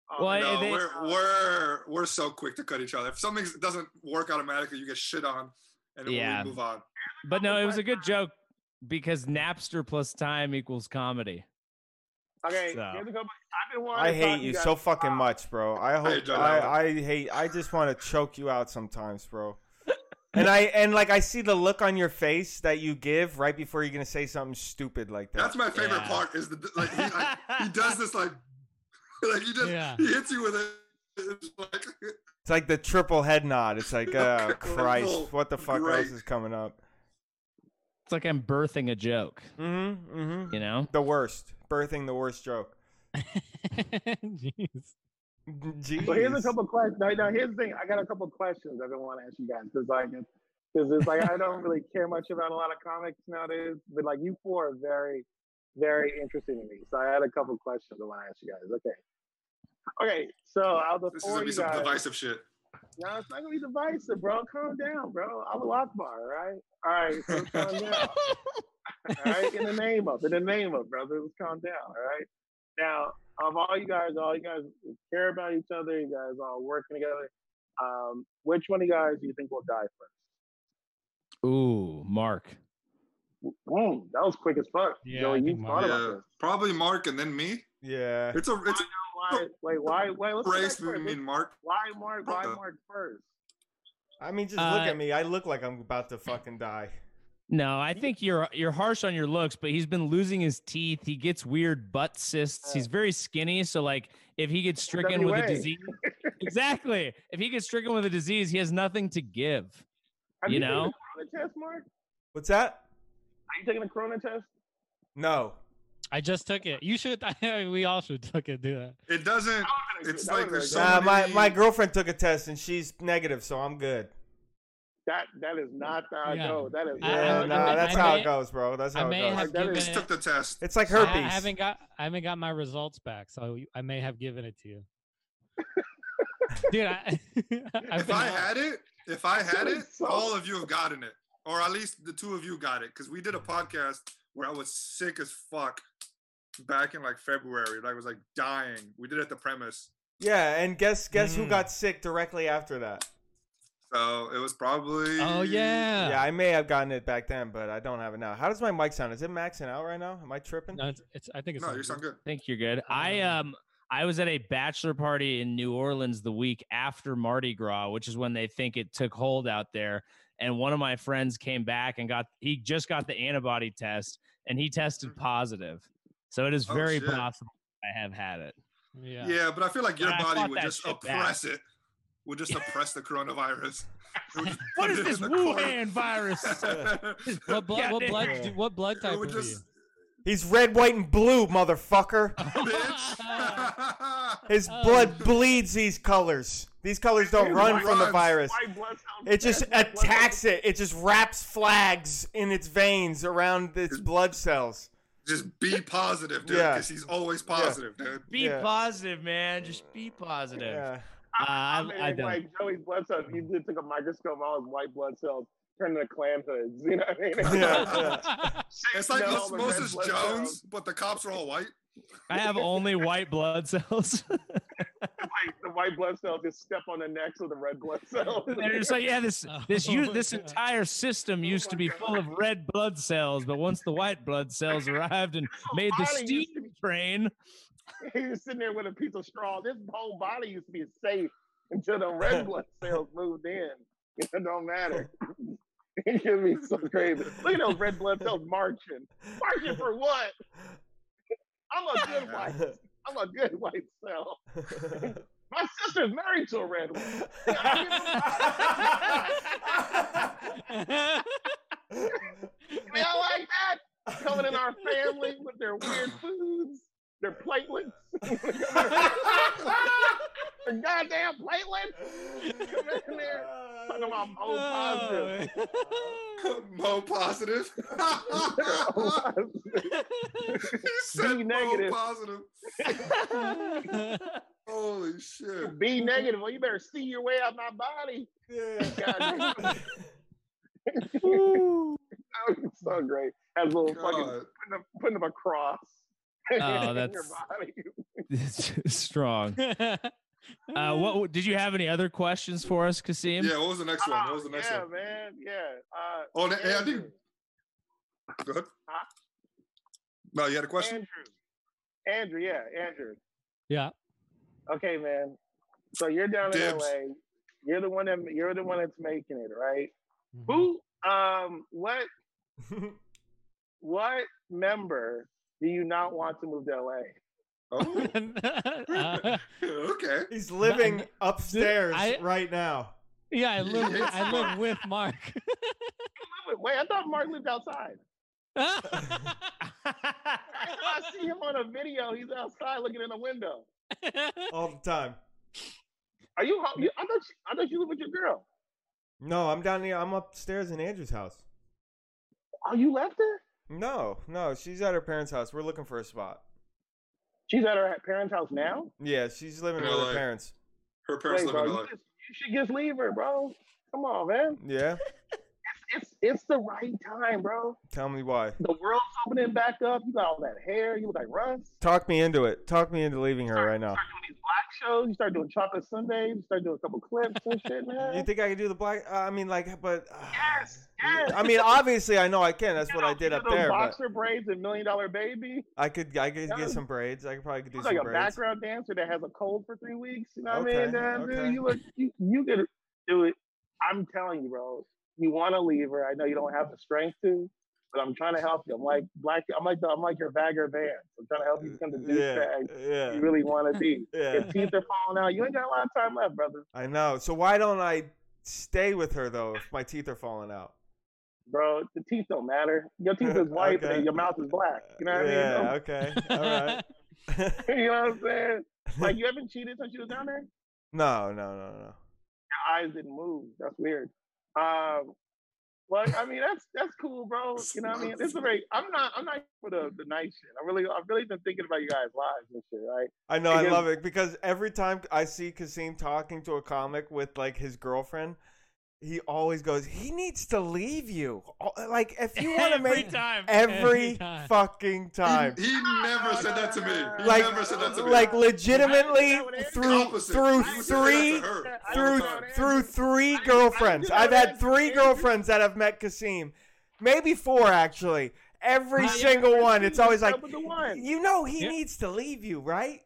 Oh, Well. No, they- we're we're we're so quick to cut each other. If something doesn't work automatically, you get shit on, and Yeah. we move on. but no, it was a good joke because Napster plus time equals comedy. okay, so. here's a couple. I've been wanting I to talk hate to you so fucking much, bro. I hope hate Joe I, I hate. I just want to choke you out sometimes, bro. And I and like I see the look on your face that you give right before you're gonna say something stupid like that. That's my favorite Yeah. part. Is the like he, like he does this like like he just Yeah. he hits you with it. It's like It's like the triple head nod. It's like, oh Christ, Little what the fuck great. else is coming up? It's like I'm birthing a joke, Mm-hmm. Mm-hmm. you know? The worst. Birthing the worst joke. Jeez. Jeez. So here's a couple questions. Now, now here's the thing. I got a couple questions I've been wanting to ask you guys because like because it's like I don't really care much about a lot of comics nowadays, but like you four are very very interesting to me. So I had a couple questions I want to ask you guys. Okay. Okay, so out of the this is gonna be some guys, divisive shit. no, it's not gonna be divisive, bro. Calm down, bro. I'm a Akbar, right? All right, so calm down. all right, in the name of, in the name of, brother, let's calm down. All right. Now, of all you guys, all you guys care about each other. You guys all working together. Um, which one of you guys do you think will die first? Ooh, Mark. first? Mm, that was quick as fuck. Yeah, Joey, you thought Mark- about Yeah, this. probably Mark and then me. Yeah. It's a it's Why? Wait, why? Wait, let's race. first. We mean Mark. Why Mark? Why Uh, Mark first? I mean, just look Uh, at me. I look like I'm about to fucking die. No, I think you're you're harsh on your looks, but he's been losing his teeth. He gets weird butt cysts. He's oh. very skinny, so like if he gets stricken with a disease, exactly. If he gets stricken with a disease, he has nothing to give. Have You taken know? a corona test, Mark? What's that? Are you taking a corona test? No. I just took it. You should. we all should took it. Do that. It doesn't. It's like was there's very so Nah, my, my girlfriend took a test and she's negative, so I'm good. That that is not how Yeah. I go. That is Yeah, I- nah, I- that's I how may- it goes, bro. That's I how it may goes. have That is- given just it. took the test. It's like I- herpes. I haven't got. I haven't got my results back, so I may have given it to you. Dude, I, If I had it, if I had it, So- all of you have gotten it, or at least the two of you got it, because we did a podcast where I was sick as fuck back in like February. Like, I was like dying. We did it at the premise, Yeah, and guess guess who Mm. got sick directly after that? So it was probably. Oh yeah. Yeah, I may have gotten it back then, but I don't have it now. How does my mic sound? Is it maxing out right now? Am I tripping? No, it's, it's. I think it's. No, all you sound good. I think you're good. I um I was at a bachelor party in New Orleans the week after Mardi Gras, which is when they think it took hold out there. And one of my friends came back and got he just got the antibody test and he tested positive. So it is Oh, very shit. possible I have had it. Yeah. Yeah, but I feel like your Yeah, body would just shit back. oppress it. Would just oppress the coronavirus. It would just What put is it this in the corner. Wuhan virus? What, blo- what blood? do- What blood type would are just, He's red, white, and blue, motherfucker. bitch. His Oh, blood bleeds these colors. These colors don't run from the virus. White blood cells. It just White blood cells. attacks it. It just wraps flags in its veins around its blood cells. just be positive, dude, Yeah. because he's always positive, dude. Be Yeah. positive, man. Just be positive. Yeah. Uh, I, mean, I. Like Joey's blood cells, you did took a microscope, all his white blood cells turned into Klan hoods. You know what I mean? Yeah, yeah. It's like You know, all the red Osmosis Jones, cells. but the cops are all white. I have only white blood cells. Like, the white blood cells just step on the necks of the red blood cells. They're just like, yeah, this this Oh u- my this God. entire system used my to be God. full of red blood cells, but once the white blood cells arrived and made the body used to steam train, he was sitting there with a piece of straw. This whole body used to be safe until the red blood cells moved in. It don't matter. It should be so crazy. Look at those red blood cells marching. Marching for what? I'm a good white. I'm a good white cell. My sister's married to a red one. Man, I like that. Coming in our family with their weird foods, their platelets. their goddamn platelets. Come in there. Talking about Oh, O positive. Mo positive. he said B Mo negative. positive. Holy shit. B negative. Well, you better see your way out my body. Yeah. so great. Has a little fucking putting up, putting up a cross. Oh, in your that's- body. it's strong. Uh, what did you have any other questions for us, Kasim? Yeah, what was the next one? What was the Oh, next yeah, one? man. Yeah. Uh, Oh, and, and I Andrew. think. Go ahead. Huh? No, you had a question? Andrew. Andrew, yeah, Andrew. yeah. Okay, man. So you're down in Dibs. LA. You're the one that you're the one that's making it, right? Mm-hmm. Who um what what member do you not want to move to LA? Oh, Uh, okay. He's living Dude, upstairs I- right now. yeah, I live. Yes. I live with Mark. Wait, wait, I thought Mark lived outside. I see him on a video. He's outside looking in the window. All the time. Are you? you I thought you, I thought you live with your girl. No, I'm down here. I'm upstairs in Andrew's house. Oh, you left her? No, no, she's at her parents' house. We're looking for a spot. She's at her parents' house now. Yeah, she's living In with LA. her parents. Her parents Wait, live bro, in you, LA. just, you should just leave her, bro. Come on, man. Yeah, It's it's the right time, bro. tell me why. The world's opening back up. You got all that hair. You look like Russ. Talk me into it. Talk me into leaving her right now. Start doing these black shows. You start doing chocolate Sundays. You start doing a couple clips and shit, man. You think I can do the black? Uh, I mean, like, but. Uh, Yes, yes. I mean, obviously, I know I can. That's You what know, I did up there. But Boxer braids and Million Dollar Baby. I could, I could Yeah. get some braids. I could probably could do some like a background dancer that has a cold for three weeks. You know what I Okay, mean? Damn, dude, you look, you, you could do it. I'm telling you, bro. You want to leave her. I know you don't have the strength to, but I'm trying to help you. I'm like black. I'm like the, I'm like your Bagger Vance. I'm trying to help you become the uh, Yeah, douchebag you really want to be. yeah. Your teeth are falling out. You ain't got a lot of time left, brother. I know. So why don't I stay with her though if my teeth are falling out? Bro, the teeth don't matter. Your teeth is white, Okay. but your mouth is black. You know what yeah. I mean? Okay. All right. you know what I'm saying? Like you haven't cheated since you was down there. no, no, no, no. Your eyes didn't move. That's weird. Um, well, I mean, that's that's cool, bro. You know what I mean? It's a very. I'm not. I'm not for the the night shit. I really, I've really been thinking about you guys' lives and shit, right? I know, I love it because every time I see Kasim talking to a comic with like his girlfriend, he always goes, "He needs to leave you." Like if you want to make time. every time. fucking time. He, he never said that to me. He like, never said that to me. like legitimately through through He would say that to three her all the through through three I didn't- I girlfriends. I've had three girlfriends that have met Kasim, maybe four actually. Every Nah, single you one, it's always like, up with the one. you know, he Yeah. needs to leave you, right?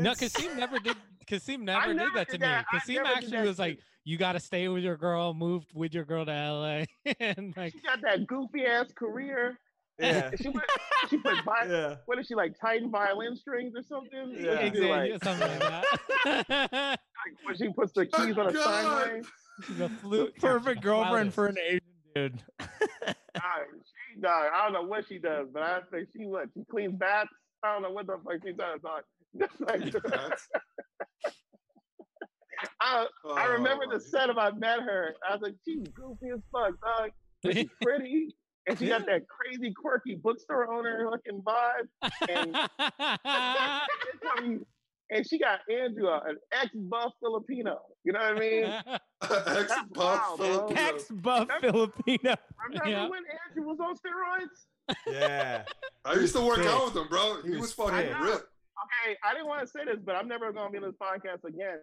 No, It's- Kasim never did. Kasim never, never did that to did me. that. Kasim actually was to like, "You got to stay with your girl. Moved with your girl to LA." and like, She got that goofy ass career. Yeah. She went. She put. Vi- Yeah. What is she like? Titan violin strings or something? Yeah. What exactly, like, something like that. when she puts the oh keys on a God. Steinway. the flute. Perfect girlfriend for an Asian dude. Nah, she, nah, I don't know what she does, but I think she what? She cleans bats. I don't know what the fuck she does. dog. Just like, That's- I, I remember oh, the set if I met her. I was like, she's goofy as fuck, dog. But she's pretty. And she got that crazy, quirky bookstore owner looking vibe. And, and she got Andrew, uh, an ex buff Filipino. You know what I mean? ex-buff bro. Filipino. Ex buff Filipino. Remember Yeah. when Andrew was on steroids? Yeah. I used to work Fit. out with him, bro. He He, was was, fucking fit. ripped. Okay, I didn't want to say this, but I'm never gonna be on this podcast again.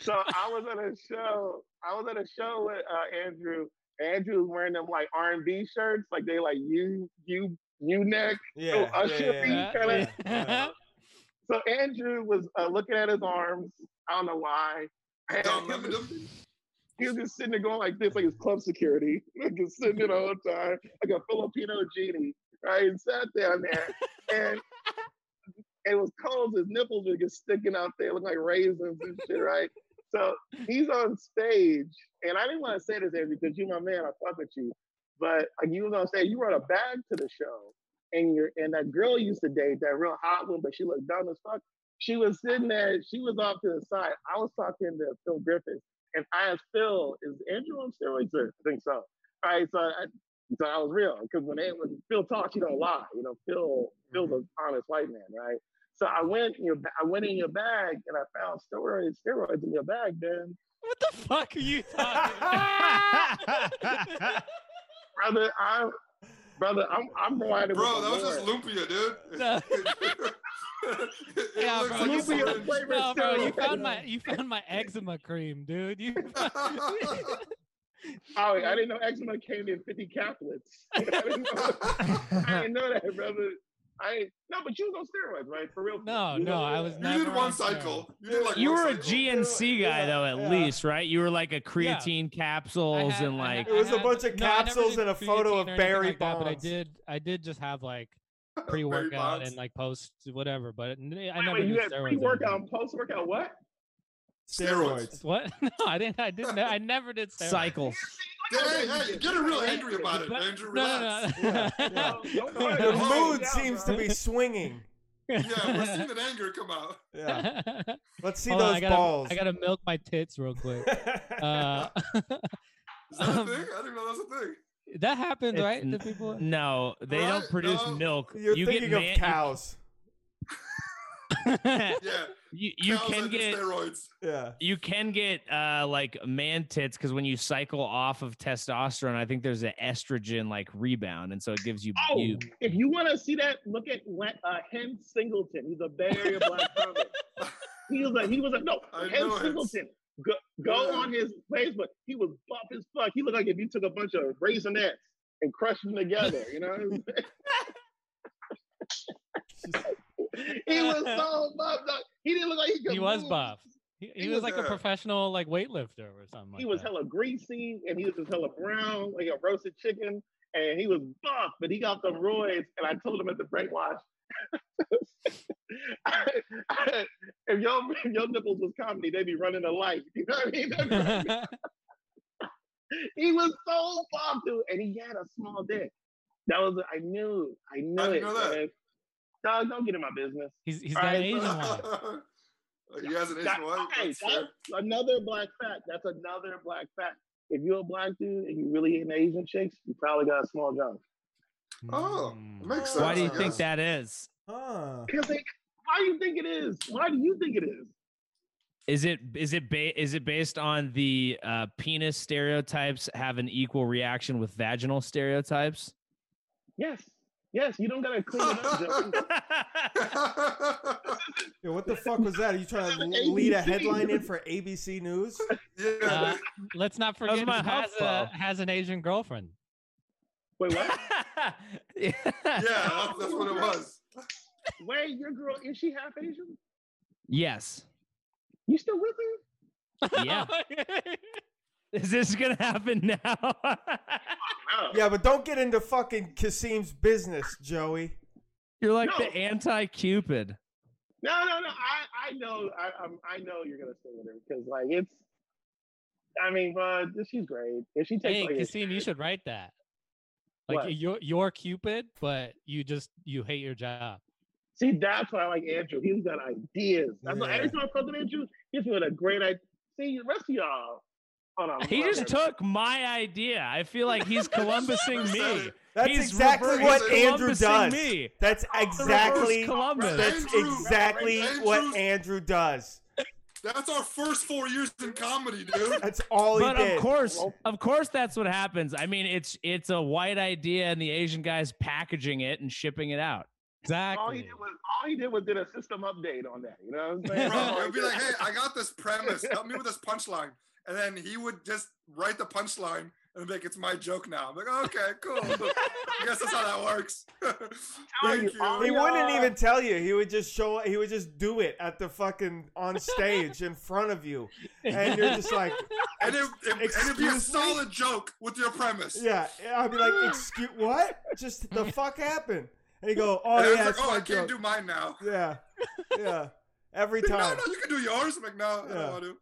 So I was at a show. I was at a show with uh, Andrew. Andrew was wearing them like R&B shirts, like they like U U U neck. Yeah. I yeah, yeah, yeah. kinda- Yeah. So Andrew was uh, looking at his arms. I don't know why. And Don't he, remember was, them? he was just sitting there going like this, like his club security, like just sitting there the whole time, like a Filipino genie, right? And sat down there, and it was cold. His nipples were just sticking out there, looking like raisins and shit, right? So he's on stage, and I didn't want to say this, Andrew, because you my man, I fuck with you. But like you was on stage, you brought a bag to the show, and your and that girl used to date, that real hot one, but she looked dumb as fuck. She was sitting there, she was off to the side. I was talking to Phil Griffiths, and I asked Phil, "Is Andrew on steroids?" Or I think so. All right, so I, so I was real because when, they- when Phil talks, he don't lie. You know, Phil Phil's mm-hmm. an honest white man, right? So I went in your I went in your bag and I found steroids steroids in your bag, man. what the fuck are you talking? Brother, I'm brother, I'm I'm riding Bro, with that the was just Lord. lumpia, dude. No. Yeah, bro, like you it's Lumpia orange. flavor no, bro, you found my you found my eczema cream, dude. You Oh, I didn't know eczema came in 50 caplets. I didn't know, I didn't know that, brother. I no, but you was on steroids, right? For real? No, You no, I was You never did one on cycle. You did like you were a cycle. GNC guy Yeah, though, at yeah. least, right? You were like a creatine I capsules had- and like had- It was a bunch of no, capsules did and a photo of Barry like that, but I did I did just have like pre-workout and like post whatever, but I Wait, never wait, did you had steroids pre-workout and post-workout what? Steroids. What? No, I didn't. I didn't. I never did steroids. cycles. Hey, hey, get real angry about it, Andrew. No, Relax. no, no. Yeah, yeah. Don't Your ahead and calm mood down, seems bro. to be swinging. Yeah, we're seeing that anger come out. Yeah. Let's see Hold on, those I gotta, balls. I gotta milk my tits real quick. Uh, Is that a Um, thing? I didn't know that was a thing. that happens, It's right? n- To people. No, they Right? don't produce No. milk. You're you thinking get of man- cows. Yeah, You, you can get steroids. Yeah. you can get uh like man tits because when you cycle off of testosterone, I think there's an estrogen like rebound, and so it gives you Oh, you. if you want to see that, look at uh, Hen Singleton. He's a Bay Area black comic. He was a he was a no I Hen Hen. Singleton. Go, go Yeah. on his Facebook. He was buff as fuck. He looked like if you took a bunch of raisinets and crushed them together. You know. he was so buff. dog. He didn't look like he could. he was move. buff. He, he He was was like a professional like weightlifter or something. He like was that. hella greasy and he was just hella brown, like a roasted chicken. And he was buff, but he got the roids. And I told him at the brainwash, if your if your nipples was comedy, they'd be running a light. You know what I mean? he was so buff, dude, and he had a small dick. That was I knew, I knew How'd you it. know that? man. Dog, don't get in my business. he's he's All got an Asian so- one. he has an Asian That- wife. okay, That's that's another black fact. That's another black fact. If you're a black dude and you really hitting Asian chicks, you probably got a small junk. Oh, Mm. makes sense. Why do you think that is? Huh. Because they, why do you think it is? Why do you think it is? Is it is it ba- is it based on the uh, penis stereotypes have an equal reaction with vaginal stereotypes? Yes, yes. You don't gotta clean it up. Joe. Yo, what the fuck was that? Are you trying to l- lead a headline in for ABC News? yeah. Uh, let's not forget my he has, a, has an Asian girlfriend. Wait, what? yeah, yeah, that's, that's what it was. Wait, your girl is she half Asian? Yes. You still with him? Yeah. Is this gonna happen now? Yeah, but don't get into fucking Kasim's business, Joey. You're like No. the anti-Cupid. No, no, no. I, I know, I, I'm, I know you're gonna stay with her because, like, it's. I mean, but she's great. If she takes, hey, like, Kasim, you should write that. Like What? you're you're Cupid, but you just you hate your job. see, that's why I like Andrew. He's got ideas. That's why Yeah. every time I talk to Andrew, he's with a great idea. See, the rest of y'all. Hold on. He just took my idea. I feel like he's Columbusing me. That's He's exactly rever- what Andrew does. Me. That's exactly Columbus. that's Andrew- exactly what Andrew does. That's our first four years in comedy, dude. That's all But he did. of course, of course, that's what happens. I mean, it's it's a white idea, and the Asian guy's packaging it and shipping it out. All he Exactly. did was all he did was did a system update on that. You know what I'm saying? Bro, it'd be like, hey, I got this premise. Help me with this punchline. And then he would just write the punchline and be like, it's my joke now. I'm like, okay, cool. I guess that's how that works. Thank you, you. he wouldn't even tell you. He would just show. He would just do it at the fucking on stage in front of you, and you're just like, And, it, it, and it'd be a Excuse me? solid joke with your premise. yeah. I'd be like, excuse what? Just the fuck happened? And he go, oh And yeah, like, it's oh, my I can't joke. do mine now. Yeah, yeah. Every time. no, no, you can do yours. I'm like, no, I Yeah. don't want to.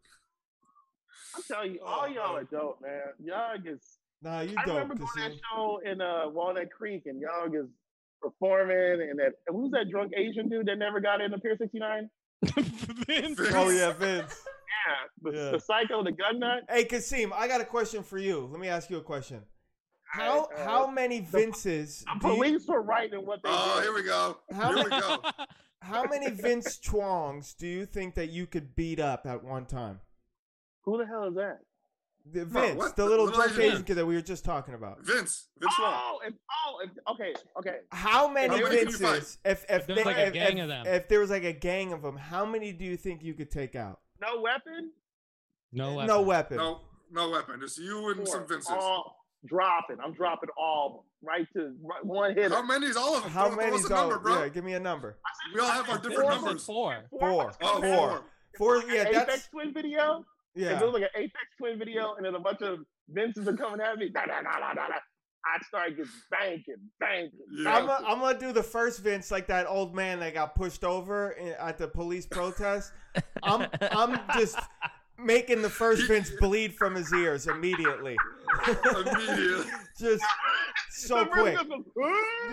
I'm telling you, all Oh, y'all man. are dope, man. Y'all just. Nah, you I dope. remember going to that show in uh, Walnut Creek, and y'all just performing, and that and who's that drunk Asian dude that never got in the Pier 69? Vince. Oh yeah, Vince. Yeah, the, Yeah. the psycho, the gun nut. Hey Kasim, I got a question for you. Let me ask you a question. How Uh, how many Vinces? The do you- police were right in what they Oh, did. here we go. How Here we go. how many Vince Chuangs do you think that you could beat up at one time? Who the hell is that? The Vince, what? the The little little drunk Asian Asian kid that we were just talking about. Vince. Vince Vaughn. Oh, if, oh, if, okay, okay. How many How many can you fight? Vinces? If if, There's they- like a if, gang if- of them. if there was like a gang of them, how many do you think you could take out? No weapon. No weapon. No weapon. No, no weapon. Just you and some Four. Vinces. All dropping. I'm dropping all of them right to right, one hit. How many is all of them? How throw, many? Throw us a number, bro. Yeah, give me a number. We all have our different Four. numbers. Four. Four. Oh, Four. four. Four. Yeah, Aphex Twin video. Yeah. If it was like an Aphex Twin video, and then a bunch of Vinces are coming at me, da, da, da, da, da, da, I'd start just banking, banking. Yeah. I'm, i I'm gonna do the first Vince like that old man that got pushed over i- at the police protest. I'm I'm just making the first Vince bleed from his ears immediately. Immediately. just so quick.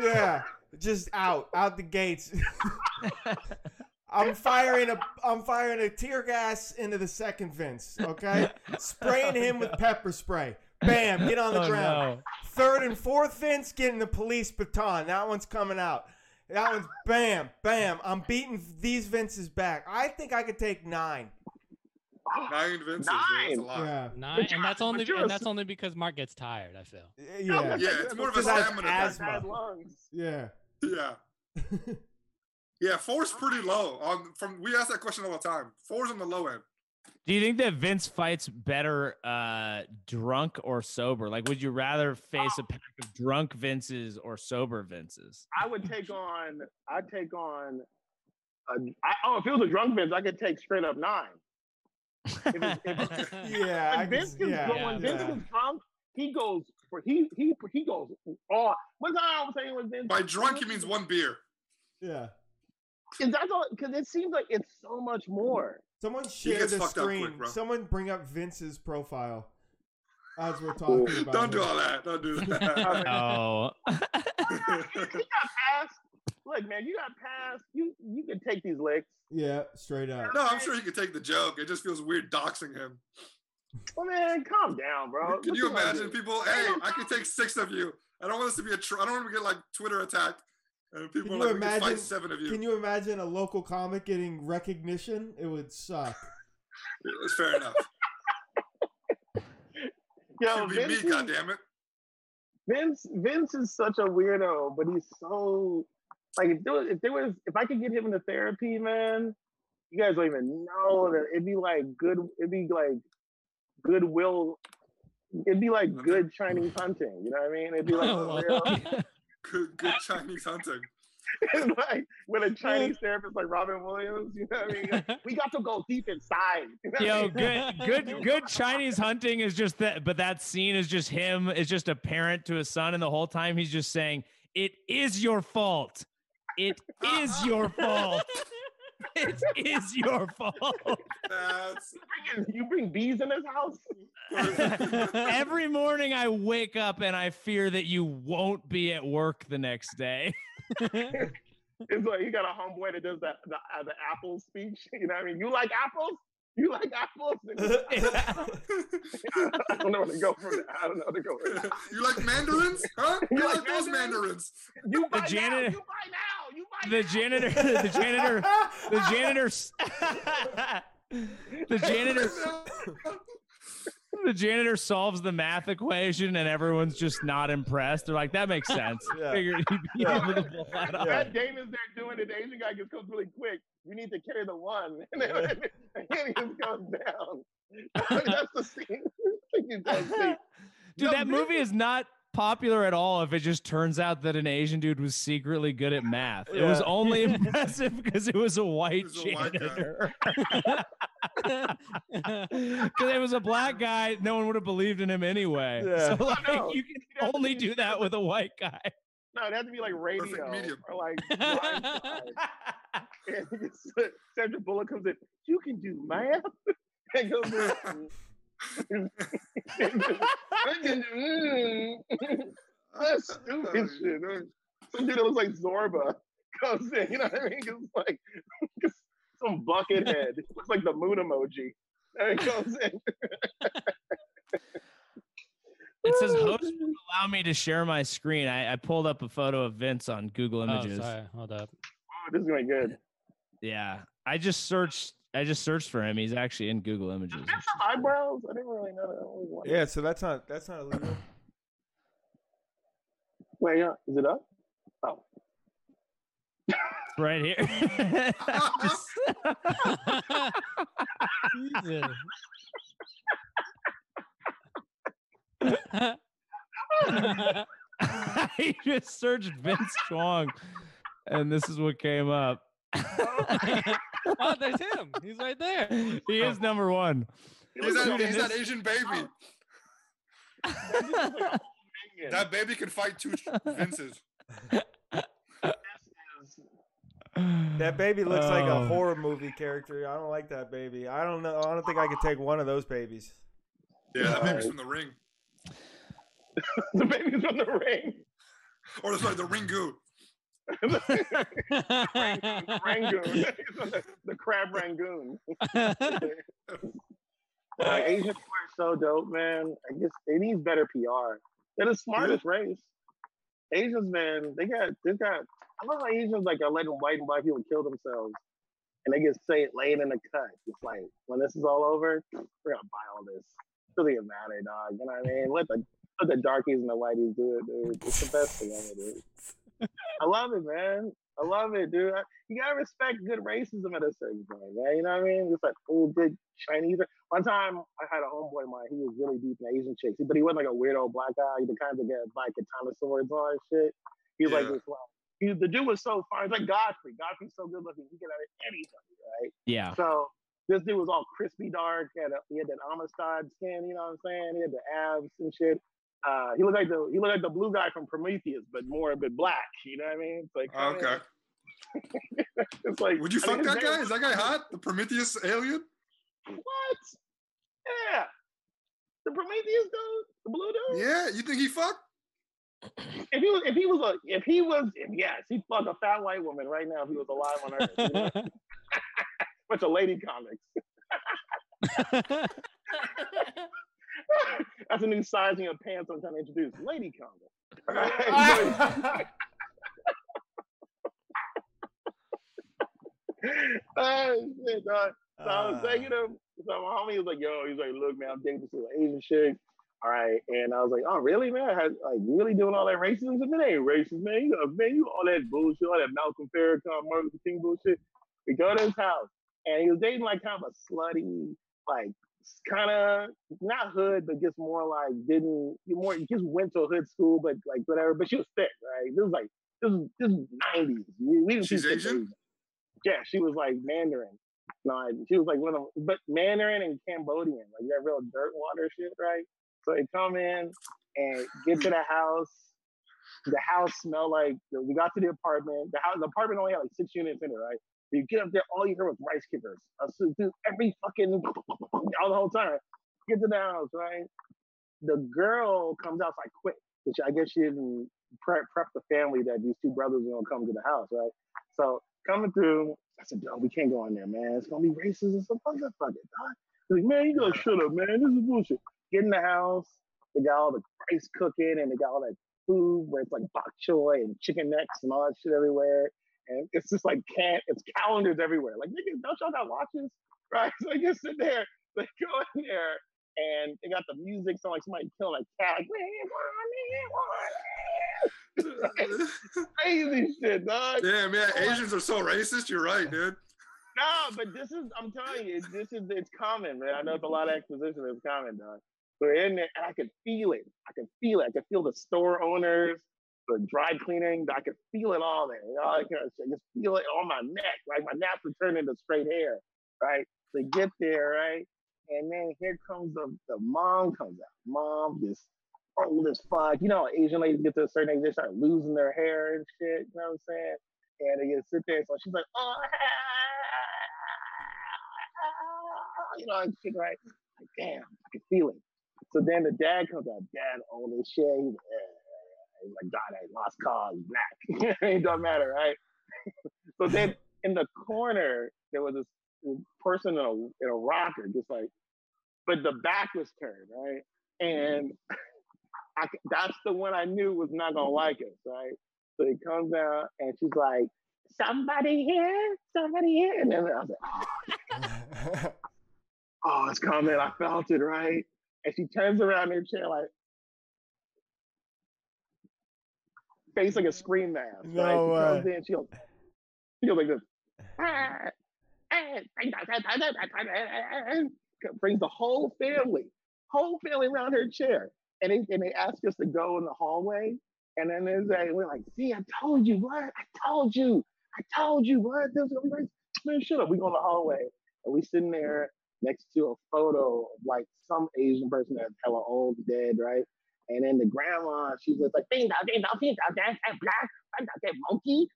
Yeah, just out, out the gates. I'm firing a I'm firing a tear gas into the second Vince, okay? Spraying him with pepper spray. Bam, get on the Oh, ground. no. Third and fourth Vince getting the police baton. That one's coming out. That one's bam, bam. I'm beating these Vinces back. I think I could take nine. Nine Vinces. dude, That's a Nine. Yeah, Nine, and that's only and that's only because Mark gets tired. I feel. yeah, Yeah, it's more of a Because I have stamina asthma. thing. Bad lungs. yeah. Yeah. Yeah, four's pretty low. On from we ask that question all the time. Four's on the low end. Do you think that Vince fights better uh, drunk or sober? Like, would you rather face a pack of drunk Vinces or sober Vinces? I would take on. I'd take on. A, I, oh, if it was a drunk Vince, I could take straight up nine. If it's, if Yeah, I when Vince can, is yeah, when Vince yeah. is drunk, he goes for he he he goes all. What's that I was saying with Vince? By drunk, he means one beer. yeah. Because that's all. Because it seems like it's so much more. Someone share the fucked up quick, screen. Someone bring up Vince's profile as we're talking about. Don't do all that. Don't do I that. mean, oh, he got past. Look, man, you got past. You you can take these licks. Yeah, straight up. no, I'm sure he can take the joke. It just feels weird doxing him. Well, man, calm down, bro. Can What you imagine people? Hey, I can take six of you. I don't want this to be a. Tr- I don't want to get like Twitter attacked. And people Can you like, imagine- fight seven of you. Can you imagine a local comic getting recognition? It would suck. It's fair enough. Yo, Should be Vince, me, is, goddammit. Vince, Vince is such a weirdo, but he's so like if there was, if there was if I could get him into therapy, man, you guys don't even know that it'd be like good. It'd be like goodwill. It'd be like good Chinese hunting. You know what I mean? It'd be like Oh, real, Good, good Chinese hunting. and like with a Chinese therapist like Robin Williams, you know what I mean? Like, we got to go deep inside. You know what I Yo, mean? good, good, good Chinese hunting is just that, but that scene is just him, is just a parent to his son, and the whole time he's just saying, "It is your fault. It is your fault. It is your fault." That's You bring bees in this house? Every morning I wake up and I fear that you won't be at work the next day. It's like you got a homeboy that does that the, uh, the apple speech. You know what I mean? You like apples? You like apples? And I don't know where to go from there. I don't know where to go from there. you like mandarins? Huh? You, You like, like those mandarins? mandarins? You buy janitor- now. You buy now. You buy the now. janitor, the janitor, the janitor, s- the janitor, the janitor solves the math equation, and everyone's just not impressed. They're like, "That makes sense." Yeah. Figured he'd be Yeah. able to pull that off. Yeah. That Dana's there doing it. The Asian guy just goes really quick. You need to carry the one. And then, and then he just goes down. That's the scene. You don't see. Dude, No, that movie is not popular at all if it just turns out that an Asian dude was secretly good at math. It was only impressive because it was a white was guy. janitor. Because it was a black guy, no one would have believed in him anyway. Yeah. So oh, like, know. you can only do that with a white guy. No, it has to be like radio medium. or like blindside. And it's- Sandra Bullock comes in. You can do math. And goes in. I can do- That's stupid shit. Some dude that looks like Zorba comes in. You know what I mean? It's like some bucket head. It looks like the moon emoji. And he comes in. It says host will allow me to share my screen. I, I pulled up a photo of Vince on Google oh, Images. sorry. Hold up. Oh, this is going good. Yeah. I just searched I just searched for him. He's actually in Google Images. Is that some eyebrows? I didn't really know that. I. Yeah, so that's not that's not illegal. Wait, yeah. Is it up? Oh. right here. Jesus. I just searched Vince Chong, and this is what came up. oh, there's him. He's right there. He is number one. He's that, he's that Asian baby. Oh. That baby can fight two Vinces. That baby looks like a Oh. horror movie character. I don't like that baby. I don't know. I don't think I could take one of those babies. Yeah, that baby's from the ring. the baby's from the ring. Or sorry, the Ringu. Rangoon. He's from the, the crab Rangoon. Like, Asian people are so dope, man. I guess they need better PR. They're the smartest race. Asians, man, they got they got. I love how Asians like are letting white and black people kill themselves, and they get say laid in the cut. It's like when this is all over, we're gonna buy all this. Doesn't even matter, dog. You know what I mean? Let the let the darkies and the whiteys do it, dude. It's the best thing ever, dude. I love it, man. I love it, dude. I- You gotta respect good racism at a certain point, man. You know what I mean? It's like oh, old big Chinese. One time, I had a homeboy of mine. He was really deep in Asian chicks, but he wasn't like a weirdo black guy. He The kind that get like katana swords on and shit. He was like Yeah. this. Like, he, the dude was so fine. It's like Godfrey. Godfrey's so good looking. He get out of anybody, right? Yeah. So this dude was all crispy dark. He had, a, he had that Amistad skin. You know what I'm saying? He had the abs and shit. Uh, he looked like the he looked like the blue guy from Prometheus, but more but black. You know what I mean? It's like Okay. It's like Would you I mean, fuck his that guy? Is that guy hot? The Prometheus alien? What? Yeah. The Prometheus dude, the blue dude. Yeah, you think he fucked? If he was, if he was a, if he was, if, yes, he'd fuck a fat white woman right now if he was alive on Earth. You know? Bunch of lady comics. That's a new sizing of pants I'm trying to introduce. Lady comic. oh shit, dog. So I was Uh, saying, you know, so my homie was like, yo, he's like, look, man, I'm dating this little Asian chick. All right. And I was like, oh, really, man? Has, like, you really doing all that racism? It ain't racist, man. You man, you all that bullshit, all that Malcolm Farrakhan, Martin Luther King bullshit. We go to his house, and he was dating like kind of a slutty, like kind of not hood, but just more like didn't you more just went to a hood school, but like whatever. But she was thick, right? This was like This is this nineties. We, we didn't She's Asian? Yeah, she was like Mandarin. No, she was like one of but Mandarin and Cambodian, like that real dirt water shit, right? So they come in and get to the house. The house smelled like we got to the apartment. The house, the apartment only had like six units in it, right? You get up there, all you hear was rice kickers. I so, dude, every fucking all the whole time. Get to the house, right? The girl comes out outside quick, I guess she didn't prep, prep the family that these two brothers are gonna come to the house, right? So coming through, I said, "Dog, we can't go in there, man. It's gonna be racist and some motherfucker, dog." Like, "Man, you gotta shut up, man. This is bullshit." Get in the house. They got all the rice cooking and they got all that food where it's like bok choy and chicken necks and all that shit everywhere. And it's just like can't it's calendars everywhere. Like niggas, don't y'all got watches? Right? So just sit there, they go in there and they got the music so like somebody killing a cat, like "We want it, crazy shit, dog. Damn, yeah, oh Asians are so racist. You're right, dude. No, but this is I'm telling you, this is it's common, man. I know it's a lot of exposition, it's common, dog. We're in there and I could feel it. I could feel it. I could feel the store owners, the dry cleaning. I could feel it all there. You know, I, could, just feel it on my neck. Like my naps would turn into straight hair, right? They get there, right? And then here comes the, the mom comes out. Mom, this old as fuck. You know, Asian ladies get to a certain age, they start losing their hair and shit. You know what I'm saying? And they just sit there. So she's like, oh, you know, and shit, right? Like, damn, I can feel it. So then the dad comes out. Dad old as shit. He's, like, I lost cause, black. it don't matter, right? so then in the corner, there was this person in a, in a rocker, just like, but the back was turned, right? And I, that's the one I knew was not gonna like us, right? So he comes out and she's like, "Somebody here, somebody here," and then I was like, "Oh, it's coming!" I felt it, right? And she turns around in her chair like, face like a scream mask. No right? Way. she goes, she goes like this. Brings the whole family, whole family around her chair. And they, and they ask us to go in the hallway. And then they say, we're like, see, I told you, what? I told you. I told you, what? This is be Man, shut up. We go in the hallway. And we sitting there next to a photo of like some Asian person that's hella old, dead, right? And then the grandma, she's just like, ding dong, ding dong, ding dong, black, that, that monkey.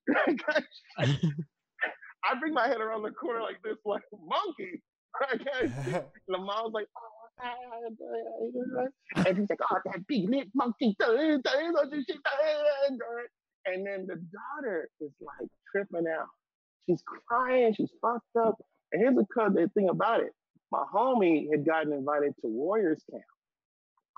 I bring my head around the corner like this, like monkey. I. And the mom's like, oh, and she's like, oh, that big lit monkey. And then the daughter is like tripping out. She's crying. She's fucked up. And here's the thing about it. My homie had gotten invited to Warriors camp,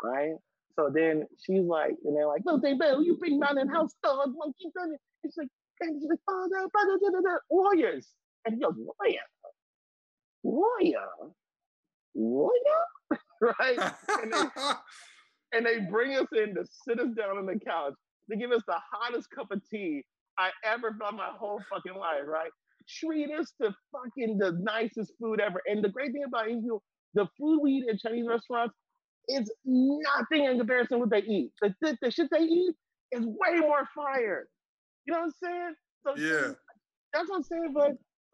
right? So then she's like, and they're like, no, they better you bring down in house dog monkey. done it." It's like, and she's like, oh, no, brother, da, da, da, Warriors. And he goes, Warrior, Warrior, Warrior, right? And they, and they bring us in to sit us down on the couch. They give us the hottest cup of tea I ever felt my whole fucking life, right? Treat us to fucking the nicest food ever. And the great thing about Israel, the food we eat in Chinese restaurants is nothing in comparison to what they eat. The, the, the shit they eat is way more fire. You know what I'm saying? So Yeah. that's what I'm saying. But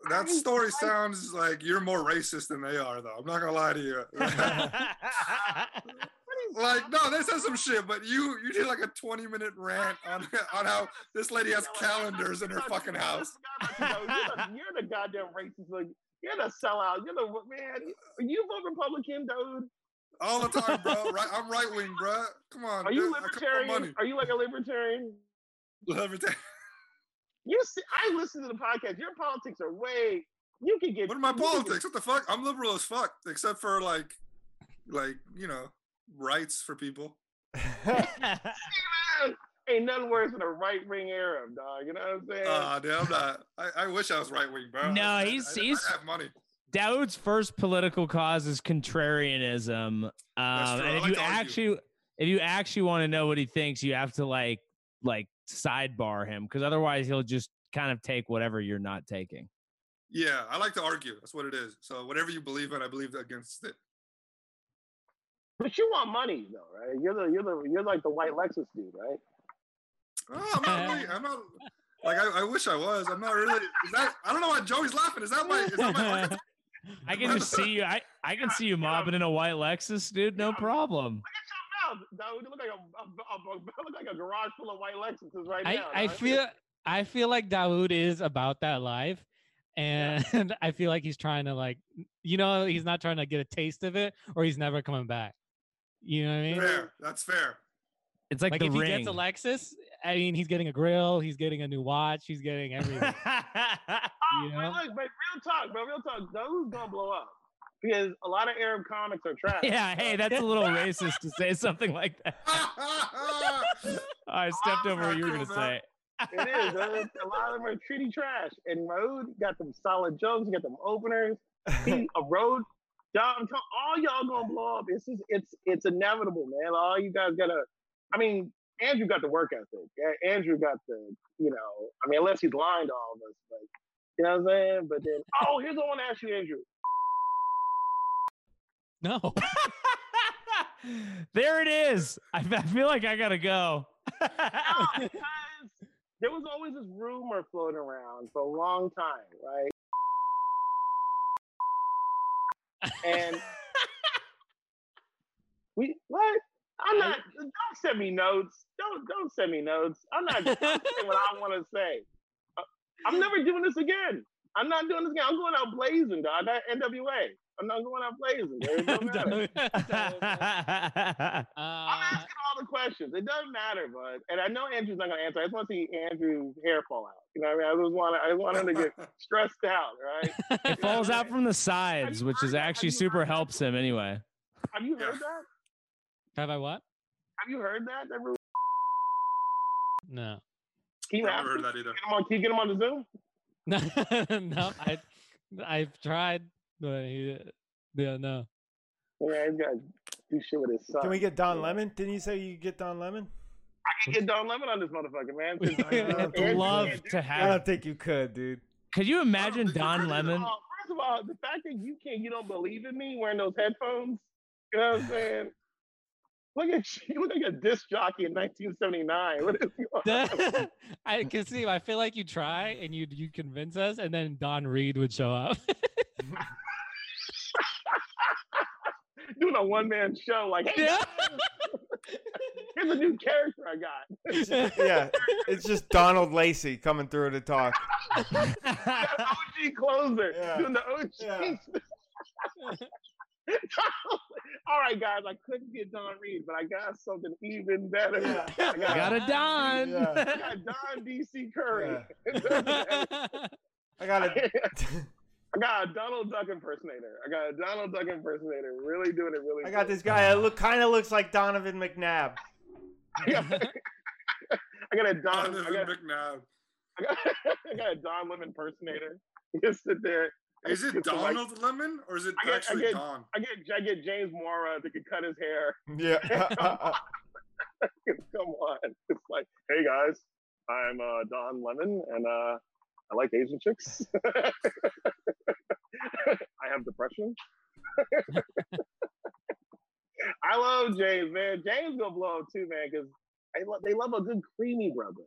That story I- sounds like you're more racist than they are, though. I'm not gonna lie to you. like, no, they said some shit, but you you did like a 20 minute rant on on how this lady has calendars in her fucking house. You're the, you're the goddamn racist. Like, you're the sellout. You're the man. You vote Republican, dude. All the time, bro. Right, I'm right wing, bro. Come on. Are you dude. I come for libertarian? money. Are you like a libertarian? Libertarian. You see, I listen to the podcast. Your politics are way. You can get. What are my you can get- politics? What the fuck? I'm liberal as fuck, except for like, like you know, rights for people. Ain't nothing worse than a right wing Arab, dog. You know what I'm saying? Ah, dude, I'm not. I, I wish I was right wing, bro. No, I- I- he's- I, he's- I have money. Dawood's first political cause is contrarianism. Um, true. And if like you to argue. actually, if you actually want to know what he thinks, you have to like, like sidebar him because otherwise he'll just kind of take whatever you're not taking. Yeah, I like to argue. That's what it is. So whatever you believe in, I believe against it. but you want money though, right? You're the you're the you're like the white Lexus dude, right? Oh, I'm not really. I'm not. Like I, I wish I was. I'm not really. Is that? I don't know why Joey's laughing. Is that my? Is that my? archetype? I can just see you. I, I can see you mobbing in a white Lexus, dude. No problem. Wow, that would look like a, a, a, a- look like a garage full of white Lexuses right I, now. I dog. feel I feel like Dawood is about that life. And I feel like he's trying to like you know, he's not trying to get a taste of it or he's never coming back. You know what I mean? Fair. That's fair. It's like, Like the if ring. he gets a Lexus, I mean he's getting a grill, he's getting a new watch, he's getting everything. you But know? look, but real talk, bro, real talk, those gonna blow up because a lot of Arab comics are trash. yeah, hey, that's a little racist to say something like that. I stepped over what you were gonna say. It is. dude. A lot of them are treaty trash. And Road got them solid jokes. He got them openers. He a road. Y'all, I'm telling all y'all gonna blow up. It's just, it's it's inevitable, man. All you guys gotta. I mean, Andrew got the work ethic. Andrew got the, you know. I mean, unless he's lying to all of us, but you know what I'm saying. But then, oh, here's what I want to ask you, Andrew. No. there it is. I, I feel like I gotta go. No, because there was always this rumor floating around for a long time, right? And we what? I'm not. Don't send me notes. Don't don't send me notes. I'm not I'm saying what I want to say. Uh, I'm never doing this again. I'm not doing this again. I'm going out blazing, dog. That NWA. I'm not going out blazing. It don't matter. I'm Uh, asking all the questions. It doesn't matter, bud. And I know Andrew's not gonna answer. I just want to see Andrew's hair fall out. You know what I mean? I just want I just want him to get stressed out, right? it falls out from the sides, which is actually super helps him anyway. Have you heard that? Have I what? Have you heard that? that rumor? No. Can you I ask never heard that either. Get him on, can you get him on the Zoom? No, no, I I've tried, but he, yeah, no. Yeah, he's got to do shit with his son. Can we get Don Yeah. Lemon? Didn't you say you could get Don Lemon? I can get Don Lemon on this motherfucker, man. We since, would I'd love to have. I don't think you could, dude. Could you imagine think Don heard it at Lemon? First of all, the fact that you can't, you don't believe in me wearing those headphones. You know what I'm saying? Look at you. You look like a disc jockey in 1979. What is going on? I can see. I feel like you try and you you convince us, and then Don Reed would show up. Doing a one man show, like, hey, Yeah. here's a new character I got. It's just- yeah, it's just Donald Lacy coming through to talk. OG closer. Yeah. Doing the OG. Yeah. All right, guys, I couldn't get Don Reed, but I got something even better. Yeah. I got, Got a Don. Yeah. I got Don DC Curry. I got it. I got a Donald Duck impersonator. I got a Donald Duck impersonator. Really doing it really I got good. this guy that look kind of looks like Donovan McNabb. I got, a Don. I Donovan got, McNabb. I got, I got a Don Lemon impersonator. You just sit there. Is it Get some, like- Donald Lemon or is it I get- I actually get- Don? I get I get James Mora that could cut his hair. Yeah. Come on. It's like, hey guys, I'm uh, Don Lemon and uh, I like Asian chicks. I have depression. I love James, man. James gonna blow up too, man, because they, lo- they love a good creamy brother.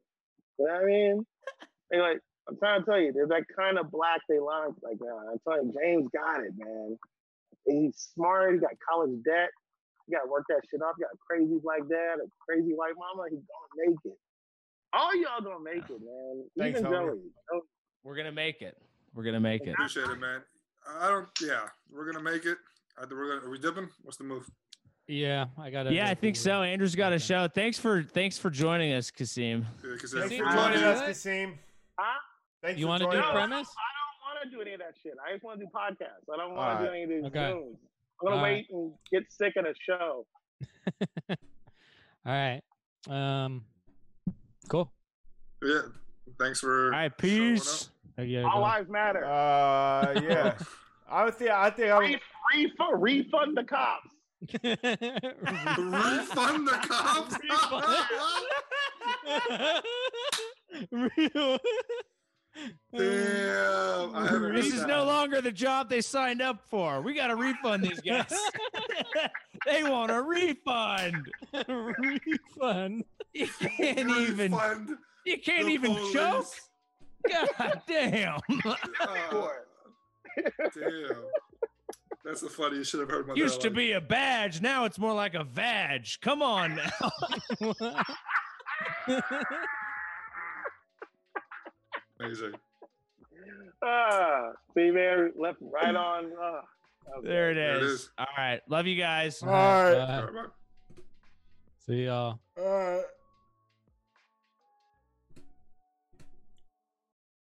You know what I mean? They like, I'm trying to tell you, there's that kind of black they like. Like, uh, I'm telling you, James got it, man. He's smart. He got college debt. He gotta work that shit off. You got a crazy black dad, a crazy white mama. He's gonna make it. All y'all gonna make it, man. Thanks, Even homie. Joey. Joey- We're gonna make it. We're gonna make it. Appreciate it, man. I don't. Yeah, we're gonna make it. I we're gonna. Are we dipping? What's the move? yeah, I got. Yeah, I think so. Andrew's got a show. Thanks for thanks for joining us, Kasim. Because Thanks for joining us, do? Kasim. Huh? Thanks You want to do joining No, premise? I don't want to do any of that shit. I just want to do podcasts. I don't want All to do any of these Okay. Zooms. I'm gonna All wait right. and get sick of the show. All right. Um. Cool. Yeah. Thanks for. All right, peace. Yeah, All go. lives matter. Uh, yeah. I would think. I think I would. Refund, refund the cops. Refund the cops. Real. Damn. This is that. no longer the job they signed up for. We got to refund these guys. They want a refund. refund. You can't even. You can't the even choke. God damn. Uh, damn. That's the funny. You should have heard in my Used to be a badge. Now it's more like a vag. Come on now. Amazing. Ah, see, man, left right on. Ah, okay. There it There it is. is. All right. Love you guys. All right. Bye. All right, bye. See y'all. All right.